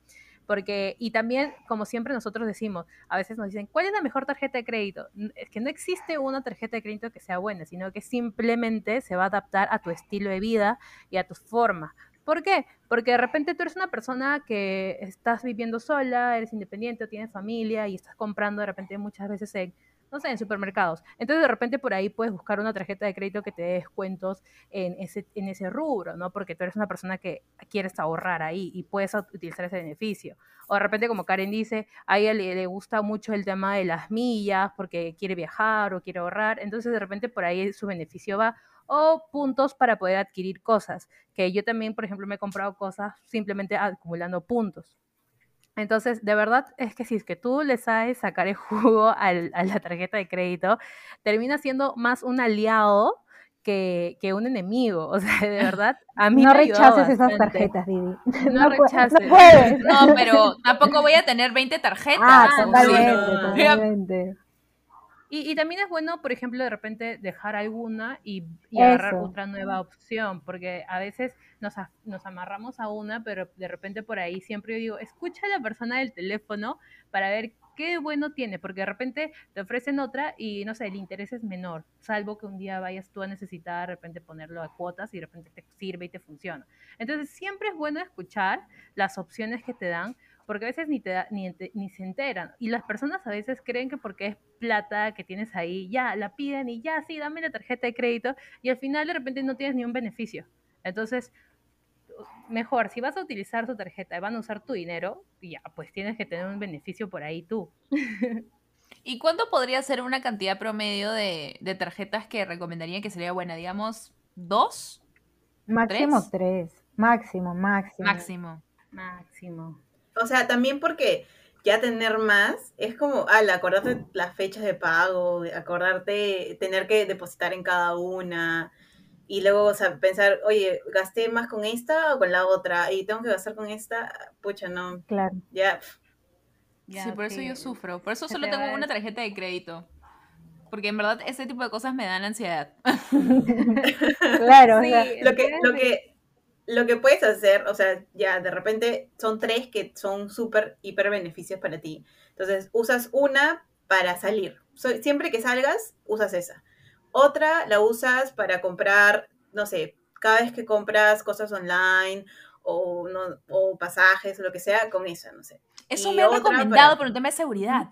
S4: Porque, y también, como siempre nosotros decimos, a veces nos dicen, ¿cuál es la mejor tarjeta de crédito? Es que no existe una tarjeta de crédito que sea buena, sino que simplemente se va a adaptar a tu estilo de vida y a tu forma. ¿Por qué? Porque de repente tú eres una persona que estás viviendo sola, eres independiente o tienes familia y estás comprando de repente muchas veces en, no sé, en supermercados. Entonces de repente por ahí puedes buscar una tarjeta de crédito que te dé descuentos en ese, rubro, ¿no? Porque tú eres una persona que quieres ahorrar ahí y puedes utilizar ese beneficio. O de repente, como Karen dice, a ella le, le gusta mucho el tema de las millas porque quiere viajar o quiere ahorrar. Entonces de repente por ahí su beneficio va o puntos para poder adquirir cosas, que yo también, por ejemplo, me he comprado cosas simplemente acumulando puntos. Entonces, de verdad es que si es que tú le sabes sacar el jugo al- a la tarjeta de crédito, termina siendo más un aliado que, que un enemigo. O sea, de verdad, a mí
S2: no
S4: me
S2: rechaces esas tarjetas, Didi.
S4: No
S2: pu-
S4: rechaces.
S2: No puedes.
S1: No, pero tampoco voy a tener 20 tarjetas.
S2: Ah, totalmente,
S3: no.
S2: totalmente.
S4: Y, y también es bueno, por ejemplo, de repente dejar alguna y, y agarrar otra nueva opción, porque a veces nos, a- nos amarramos a una, pero de repente por ahí siempre yo digo, escucha a la persona del teléfono para ver qué bueno tiene, porque de repente te ofrecen otra y no sé, el interés es menor, salvo que un día vayas tú a necesitar de repente ponerlo a cuotas y de repente te sirve y te funciona. Entonces siempre es bueno escuchar las opciones que te dan, porque a veces ni, te da- ni, ni se enteran. Y las personas a veces creen que porque es plata que tienes ahí, ya la piden y ya, sí, dame la tarjeta de crédito, y al final de repente no tienes ni un beneficio. Entonces, mejor, si vas a utilizar tu tarjeta y van a usar tu dinero, ya, pues tienes que tener un beneficio por ahí tú.
S1: ¿Y cuánto podría ser una cantidad promedio de, de tarjetas que recomendarían que sería buena? Digamos, ¿dos?
S2: Máximo
S1: ¿Tres?
S2: tres. Máximo, máximo.
S1: Máximo.
S4: Máximo.
S3: O sea, también porque ya tener más es como, al acordarte las fechas de pago, acordarte tener que depositar en cada una y luego, o sea, pensar, oye, gasté más con esta o con la otra y tengo que gastar con esta, pucha, no,
S2: Claro.
S3: ya,
S1: sí, por eso yo sufro. Por eso solo
S4: te
S1: tengo una tarjeta de crédito. Porque en verdad ese tipo de cosas me dan ansiedad.
S2: Claro, o
S4: Sí,
S2: sea,
S3: lo que, lo que, lo que puedes hacer, o sea, ya de repente son tres que son súper, hiper beneficios para ti. Entonces, usas una para salir. So- siempre que salgas, usas esa. Otra la usas para comprar, no sé, cada vez que compras cosas online o, no, o pasajes o lo que sea, con esa, no sé.
S1: Eso
S3: Y
S1: me han
S3: otra
S1: recomendado
S3: para-
S1: por un tema de seguridad.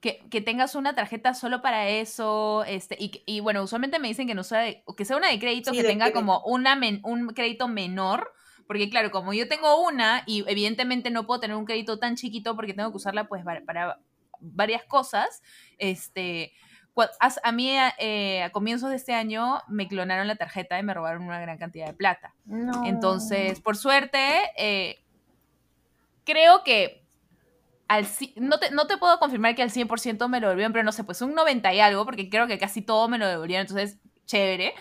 S1: Que, que tengas una tarjeta solo para eso. Este, y, y bueno, usualmente me dicen que no sea de- que sea una de crédito
S3: Sí,
S1: que
S3: de
S1: tenga
S3: crédito.
S1: como una men- un crédito menor. Porque claro, como yo tengo una y evidentemente no puedo tener un crédito tan chiquito porque tengo que usarla pues para, para varias cosas. Este, a mí eh, a comienzos de este año me clonaron la tarjeta y me robaron una gran cantidad de plata.
S2: no.
S1: Entonces, por suerte, eh, creo que al, no, te, no te puedo confirmar que al 100% me lo devolvieron, pero no sé, pues un 90 y algo, porque creo que casi todo me lo devolvieron. Entonces, chévere,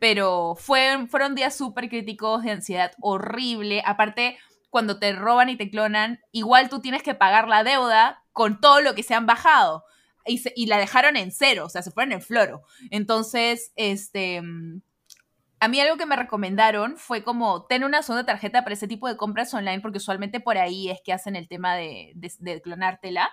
S1: pero fue, fueron días súper críticos de ansiedad horrible. Aparte, cuando te roban y te clonan, igual tú tienes que pagar la deuda con todo lo que se han bajado. Y, y la dejaron en cero, o sea, se fueron en floro. Entonces, este, mm, a mí algo que me recomendaron fue como tener una segunda tarjeta para ese tipo de compras online, porque usualmente por ahí es que hacen el tema de, de, de clonártela.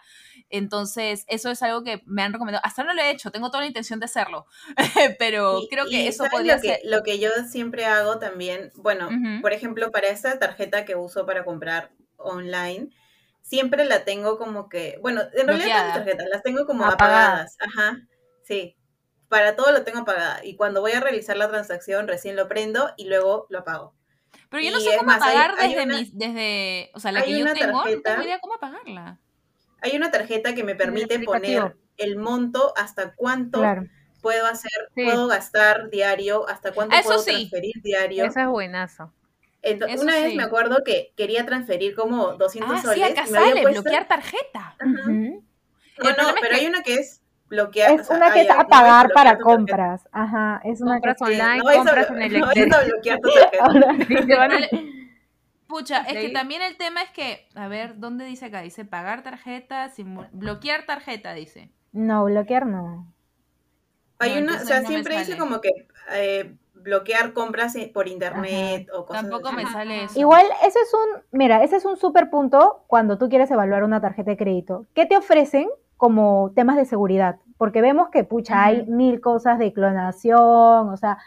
S1: Entonces, eso es algo que me han recomendado. Hasta no lo he hecho, tengo toda la intención de hacerlo, pero
S3: Y-
S1: creo que eso
S3: ¿sabes
S1: podría
S3: lo que,
S1: ser...
S3: Lo que yo siempre hago también, bueno,
S1: Ujú.
S3: por ejemplo, para esta tarjeta que uso para comprar online, siempre la tengo como que, bueno, en realidad
S1: Bloqueada.
S3: mis tarjetas las tengo como
S2: Apagadas.
S3: apagadas. Ajá, sí. Para todo lo tengo apagada. Y cuando voy a realizar la transacción, recién lo prendo y luego lo apago.
S1: Pero yo no
S3: y
S1: sé cómo
S3: más,
S1: apagar
S3: hay
S1: desde,
S3: una-
S1: mis, desde, o sea, la
S3: hay
S1: que yo
S3: una
S1: tengo, no
S3: tarjeta-
S1: tengo idea cómo apagarla.
S3: Hay una tarjeta que me permite poner el monto hasta cuánto
S2: Claro.
S3: puedo hacer,
S4: Sí.
S3: puedo gastar diario, hasta cuánto
S1: Eso
S3: puedo
S1: sí.
S3: transferir diario.
S4: Eso es buenazo.
S3: Ento-
S1: Eso
S3: una vez
S1: sí.
S3: me acuerdo que quería transferir como 200
S1: Ah, sí,
S3: soles.
S1: acá
S3: y me había
S1: sale,
S3: puesto-
S1: bloquear tarjeta.
S2: Ujú.
S3: No, no, pero
S1: que-
S3: hay una que es bloquear.
S2: Es
S3: o sea,
S2: una que es
S3: ya,
S2: a
S3: no
S2: para compras. Ajá, es una que
S4: Compras
S3: Sí,
S4: online,
S3: no a
S4: compras
S3: blo-
S4: en el
S3: No a bloquear tu tarjeta.
S4: A-
S1: Pucha, es que también el tema es que, a ver, ¿dónde dice acá? Dice pagar tarjeta, bloquear tarjeta, dice.
S2: No, bloquear no.
S3: Hay
S1: No,
S3: una, o sea, siempre dice como que eh, bloquear compras eh, por internet o cosas
S1: Tampoco me sale eso.
S2: Igual, ese es un, mira, ese es un súper punto cuando tú quieres evaluar una tarjeta de crédito. ¿Qué te ofrecen como temas de seguridad? Porque vemos que, pucha, hay mil cosas de clonación, o sea,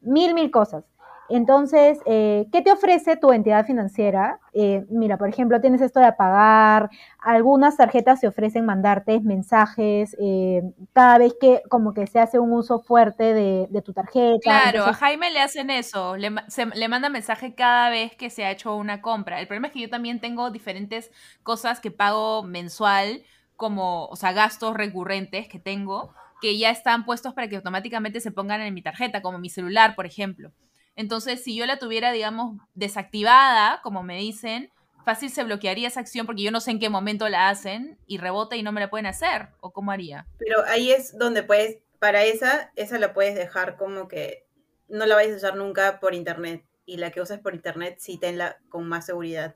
S2: mil, mil cosas. Entonces, eh, ¿qué te ofrece tu entidad financiera? Eh, mira, por ejemplo, tienes esto de pagar, algunas tarjetas te ofrecen mandarte mensajes eh, cada vez que como que se hace un uso fuerte de, de tu tarjeta.
S1: Claro, a Jaime le hacen eso, le, se- le manda mensaje cada vez que se ha hecho una compra. El problema es que yo también tengo diferentes cosas que pago mensual, como, o sea, gastos recurrentes que tengo, que ya están puestos para que automáticamente se pongan en mi tarjeta, como mi celular, por ejemplo. Entonces, si yo la tuviera, digamos, desactivada, como me dicen, fácil se bloquearía esa acción porque yo no sé en qué momento la hacen y rebota y no me la pueden hacer. ¿O cómo haría?
S3: Pero ahí es donde puedes, para esa, esa la puedes dejar como que no la vayas a usar nunca por internet. Y la que uses por internet sí tenla con más seguridad.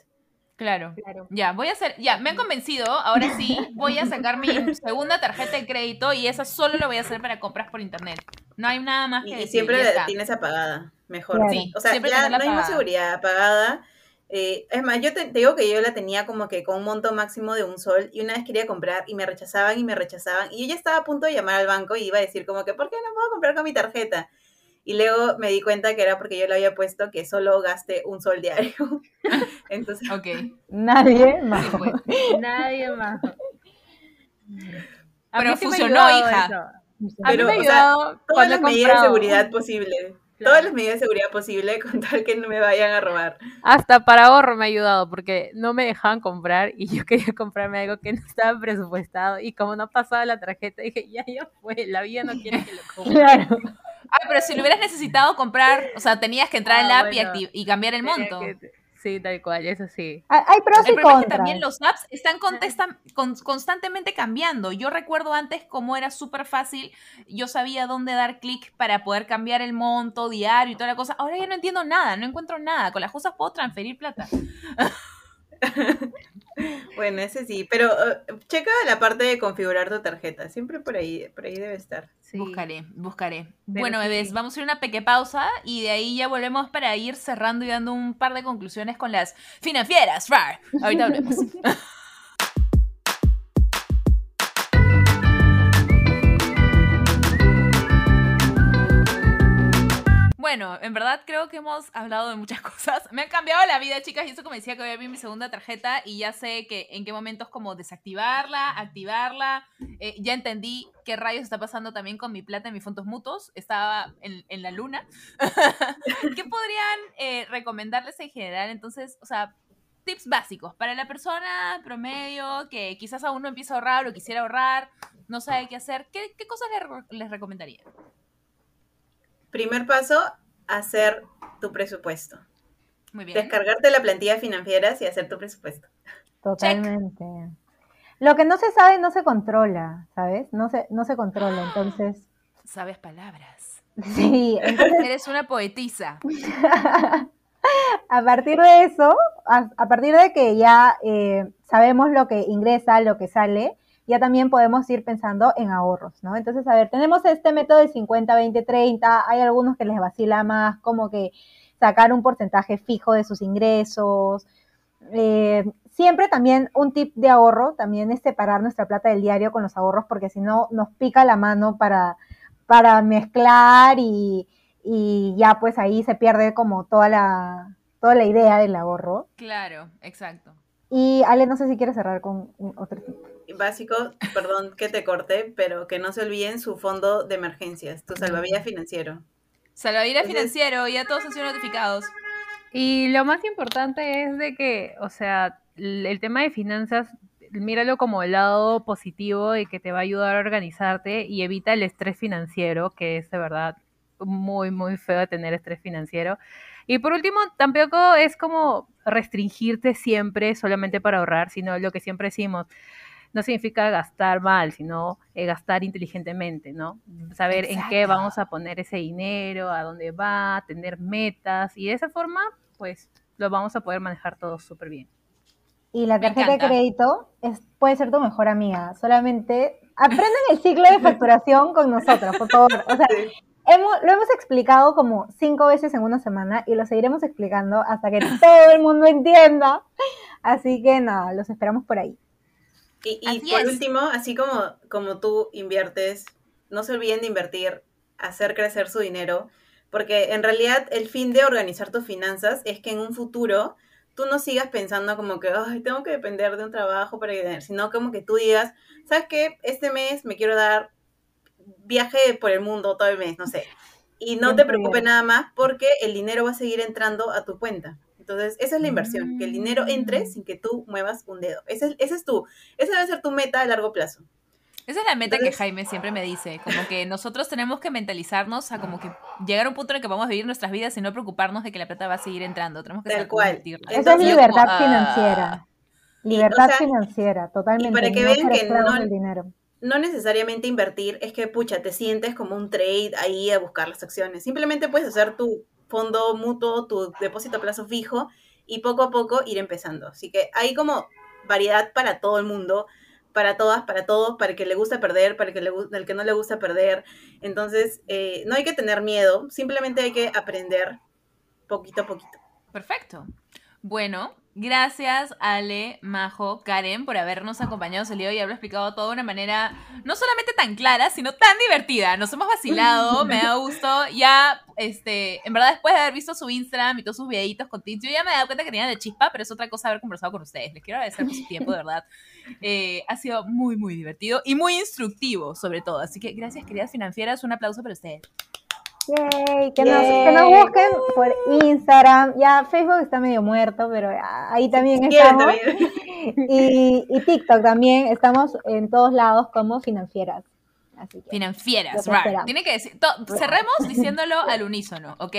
S1: Claro.
S4: Claro.
S1: Ya, voy a hacer, ya, me han convencido, ahora sí, voy a sacar mi segunda tarjeta de crédito y esa solo lo voy a hacer para compras por internet. No hay nada más que
S3: Y,
S1: decir,
S3: siempre la tienes apagada, mejor.
S2: Claro.
S1: Sí,
S3: O sea,
S1: siempre
S3: ya no hay más seguridad apagada. Eh, es más, yo te, te digo que yo la tenía como que con un monto máximo de un sol y una vez quería comprar y me rechazaban y me rechazaban y yo ya estaba a punto de llamar al banco y iba a decir como que, ¿por qué no puedo comprar con mi tarjeta? Y luego me di cuenta que era porque yo le había puesto que solo gaste un sol diario. Entonces,
S1: Ok,
S2: nadie más.
S1: sí, pues.
S4: Nadie más.
S1: Pero
S4: sí
S1: funcionó, hija.
S4: eso. A
S3: Pero,
S4: mí me ha
S3: o sea,
S4: ayudado
S3: todas las medidas de seguridad posible.
S4: Claro.
S3: Todas las medidas de seguridad posible con tal que no me vayan a robar.
S4: Hasta para ahorro me ha ayudado porque no me dejaban comprar y yo quería comprarme algo que no estaba presupuestado y como no pasaba la tarjeta dije, ya, ya fue, la vida no quiere que lo compre.
S2: Claro.
S1: Ah, pero si lo hubieras necesitado comprar, o sea, tenías que entrar
S4: Ah,
S1: al app y,
S4: bueno.
S1: acti- y cambiar el monto.
S4: que- Sí, tal cual, eso sí.
S2: Hay hay pros
S1: El
S2: y
S1: problema es que
S2: contras.
S1: también los apps están contestan- con- constantemente cambiando. Yo recuerdo antes cómo era súper fácil, yo sabía dónde dar clic para poder cambiar el monto diario y toda la cosa. Ahora ya no entiendo nada, no encuentro nada. Con las cosas puedo transferir plata.
S3: Bueno, ese sí, pero eh, checa la parte de configurar tu tarjeta. Siempre por ahí, por ahí debe estar.
S4: Sí.
S1: Buscaré, buscaré.
S4: Pero
S1: bueno,
S4: sí.
S1: bebés, vamos a ir a una pequeña pausa y de ahí ya volvemos para ir cerrando y dando un par de conclusiones con las financieras. rar. Ahorita volvemos. Bueno, en verdad creo que hemos hablado de muchas cosas. Me han cambiado la vida, chicas, y eso como decía que voy a abrir mi segunda tarjeta y ya sé que en qué momentos como desactivarla, activarla. Eh, ya entendí qué rayos está pasando también con mi plata en mis fondos mutuos. Estaba en, en la luna. ¿Qué podrían eh, recomendarles en general? Entonces, o sea, tips básicos para la persona promedio que quizás aún no empieza a ahorrar o quisiera ahorrar, no sabe qué hacer. ¿Qué, qué cosas les, les recomendaría?
S3: Primer paso, hacer tu presupuesto.
S1: Muy bien.
S3: Descargarte la plantilla financieras y hacer tu presupuesto.
S2: Totalmente. Lo que no se sabe no se controla, ¿sabes? No se, no se controla, entonces.
S1: Sabes palabras.
S2: Sí, entonces
S1: Eres una poetisa.
S2: a partir de eso, a, a partir de que ya eh, sabemos lo que ingresa, lo que sale, ya también podemos ir pensando en ahorros, ¿no? Entonces, a ver, tenemos este método de 50, 20, 30, hay algunos que les vacila más, como que sacar un porcentaje fijo de sus ingresos. Eh, siempre también un tip de ahorro, también es separar nuestra plata del diario con los ahorros, porque si no nos pica la mano para, para mezclar y, y ya pues ahí se pierde como toda la, toda la idea del ahorro.
S1: Claro, exacto.
S2: Y Ale, no sé si quieres cerrar con otro tip.
S3: Básico, perdón que te corte, pero que no se olviden su fondo de emergencias, tu salvavidas financiero.
S1: Salvavidas
S3: Entonces-
S1: financiero, ya todos han sido notificados.
S4: Y lo más importante es de que, o sea, el el tema de finanzas, míralo como el lado positivo y que te va a ayudar a organizarte y evita el estrés financiero, que es de verdad muy, muy feo de tener estrés financiero. Y por último, tampoco es como restringirte siempre solamente para ahorrar, sino lo que siempre decimos, no significa gastar mal, sino eh, gastar inteligentemente, ¿no? Saber en qué vamos a poner ese dinero, a dónde va, tener metas y de esa forma, pues lo vamos a poder manejar todo súper bien.
S2: Y la tarjeta de crédito es, puede ser tu mejor amiga. Solamente aprendan el ciclo de facturación con nosotros, por favor. O sea, hemos, lo hemos explicado como cinco veces en una semana y lo seguiremos explicando hasta que todo el mundo entienda. Así que nada, los esperamos por ahí.
S3: Y, y por
S1: es.
S3: último, así como, como tú inviertes, no se olviden de invertir, hacer crecer su dinero, porque en realidad el fin de organizar tus finanzas es que en un futuro tú no sigas pensando como que, ay, tengo que depender de un trabajo para tener, sino como que tú digas, ¿sabes qué? Este mes me quiero dar viaje por el mundo todo el mes, no sé. Y no te preocupes nada más porque el dinero va a seguir entrando a tu cuenta. Entonces, esa es la inversión, que el dinero entre
S1: Mm.
S3: sin que tú muevas un dedo. Ese es, ese es tu, esa debe ser tu meta a largo plazo.
S1: Esa es la meta que Jaime siempre me dice, como que nosotros tenemos que mentalizarnos a como que llegar a un punto en el que vamos a vivir nuestras vidas y no preocuparnos de que la plata va a seguir entrando. Tenemos que
S3: Tal cual. Entonces,
S2: es
S1: como,
S2: libertad
S1: ah,
S2: financiera.
S3: Y,
S2: Libertad
S3: o sea,
S2: financiera, totalmente.
S3: para que
S2: no
S3: vean que no-
S2: dinero.
S3: No necesariamente invertir es que, pucha, te sientes como un trade ahí a buscar las acciones. Simplemente puedes hacer tu fondo mutuo, tu depósito a plazo fijo y poco a poco ir empezando. Así que hay como variedad para todo el mundo, para todas, para todos, para el que le gusta perder, para el que, le, el que no le gusta perder. Entonces, eh, no hay que tener miedo, simplemente hay que aprender poquito a poquito.
S1: Perfecto. Bueno, gracias Ale, Majo, Karen por habernos acompañado el día y haberlo explicado todo de una manera no solamente tan clara, sino tan divertida. Nos hemos vacilado, me da gusto. Ya, este, en verdad después de haber visto su Instagram y todos sus videitos con tips, yo ya me he dado cuenta que tenían de chispa, pero es otra cosa haber conversado con ustedes. Les quiero agradecer por su tiempo, de verdad. Eh, ha sido muy, muy divertido y muy instructivo, sobre todo. Así que gracias, queridas financieras. Un aplauso para ustedes.
S2: Yay, que, Nos, que nos busquen por Instagram. Ya Facebook está medio muerto, pero ya, ahí también estamos.
S3: también.
S2: Y, y TikTok también. Estamos en todos lados como financieras. Así que.
S1: Financieras, right.
S2: esperamos.
S1: Tiene que decir. to- cerremos diciéndolo al unísono, ¿ok?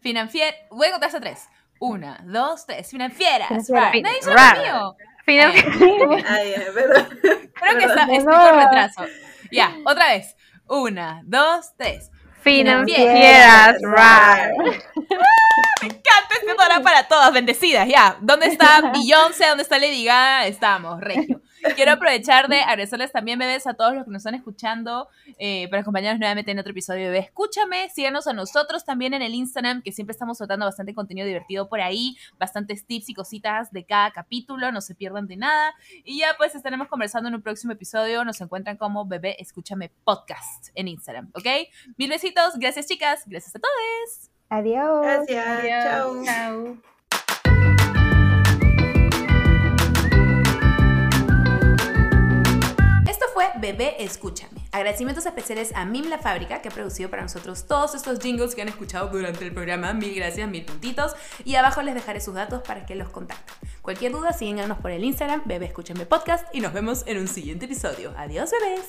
S1: Financier. Voy a contar hasta tres. Una, dos, tres. Financieras,
S2: Financieras.
S1: right. Nadie
S4: Right.
S1: mío. Eh,
S3: Ay, perdón.
S1: creo que está, con
S2: nuevo.
S1: retraso. Ya, otra vez. Una, dos, tres.
S4: Financieras, right.
S1: Me encanta este hora para todas, bendecidas, ya. ¿Dónde está Beyoncé? ¿Dónde está Lady Gaga? Estamos, regio. Quiero aprovechar de agradecerles también, bebés, a todos los que nos están escuchando, eh, para acompañarnos nuevamente en otro episodio de Bebé Escúchame. Síganos a nosotros también en el Instagram, que siempre estamos soltando bastante contenido divertido por ahí, bastantes tips y cositas de cada capítulo, no se pierdan de nada. Y ya pues estaremos conversando en un próximo episodio. Nos encuentran como Bebé Escúchame Podcast en Instagram, ¿ok? Mil besitos, gracias chicas, gracias a todos.
S2: Adiós.
S3: Gracias. Chao.
S4: Chao.
S1: Fue Bebé Escúchame. Agradecimientos especiales a Mim La Fábrica, que ha producido para nosotros todos estos jingles que han escuchado durante el programa. Mil gracias, mil puntitos. Y abajo les dejaré sus datos para que los contacten. Cualquier duda, síganos por el Instagram, Bebé Escúchame Podcast, y nos vemos en un siguiente episodio. Adiós, bebés.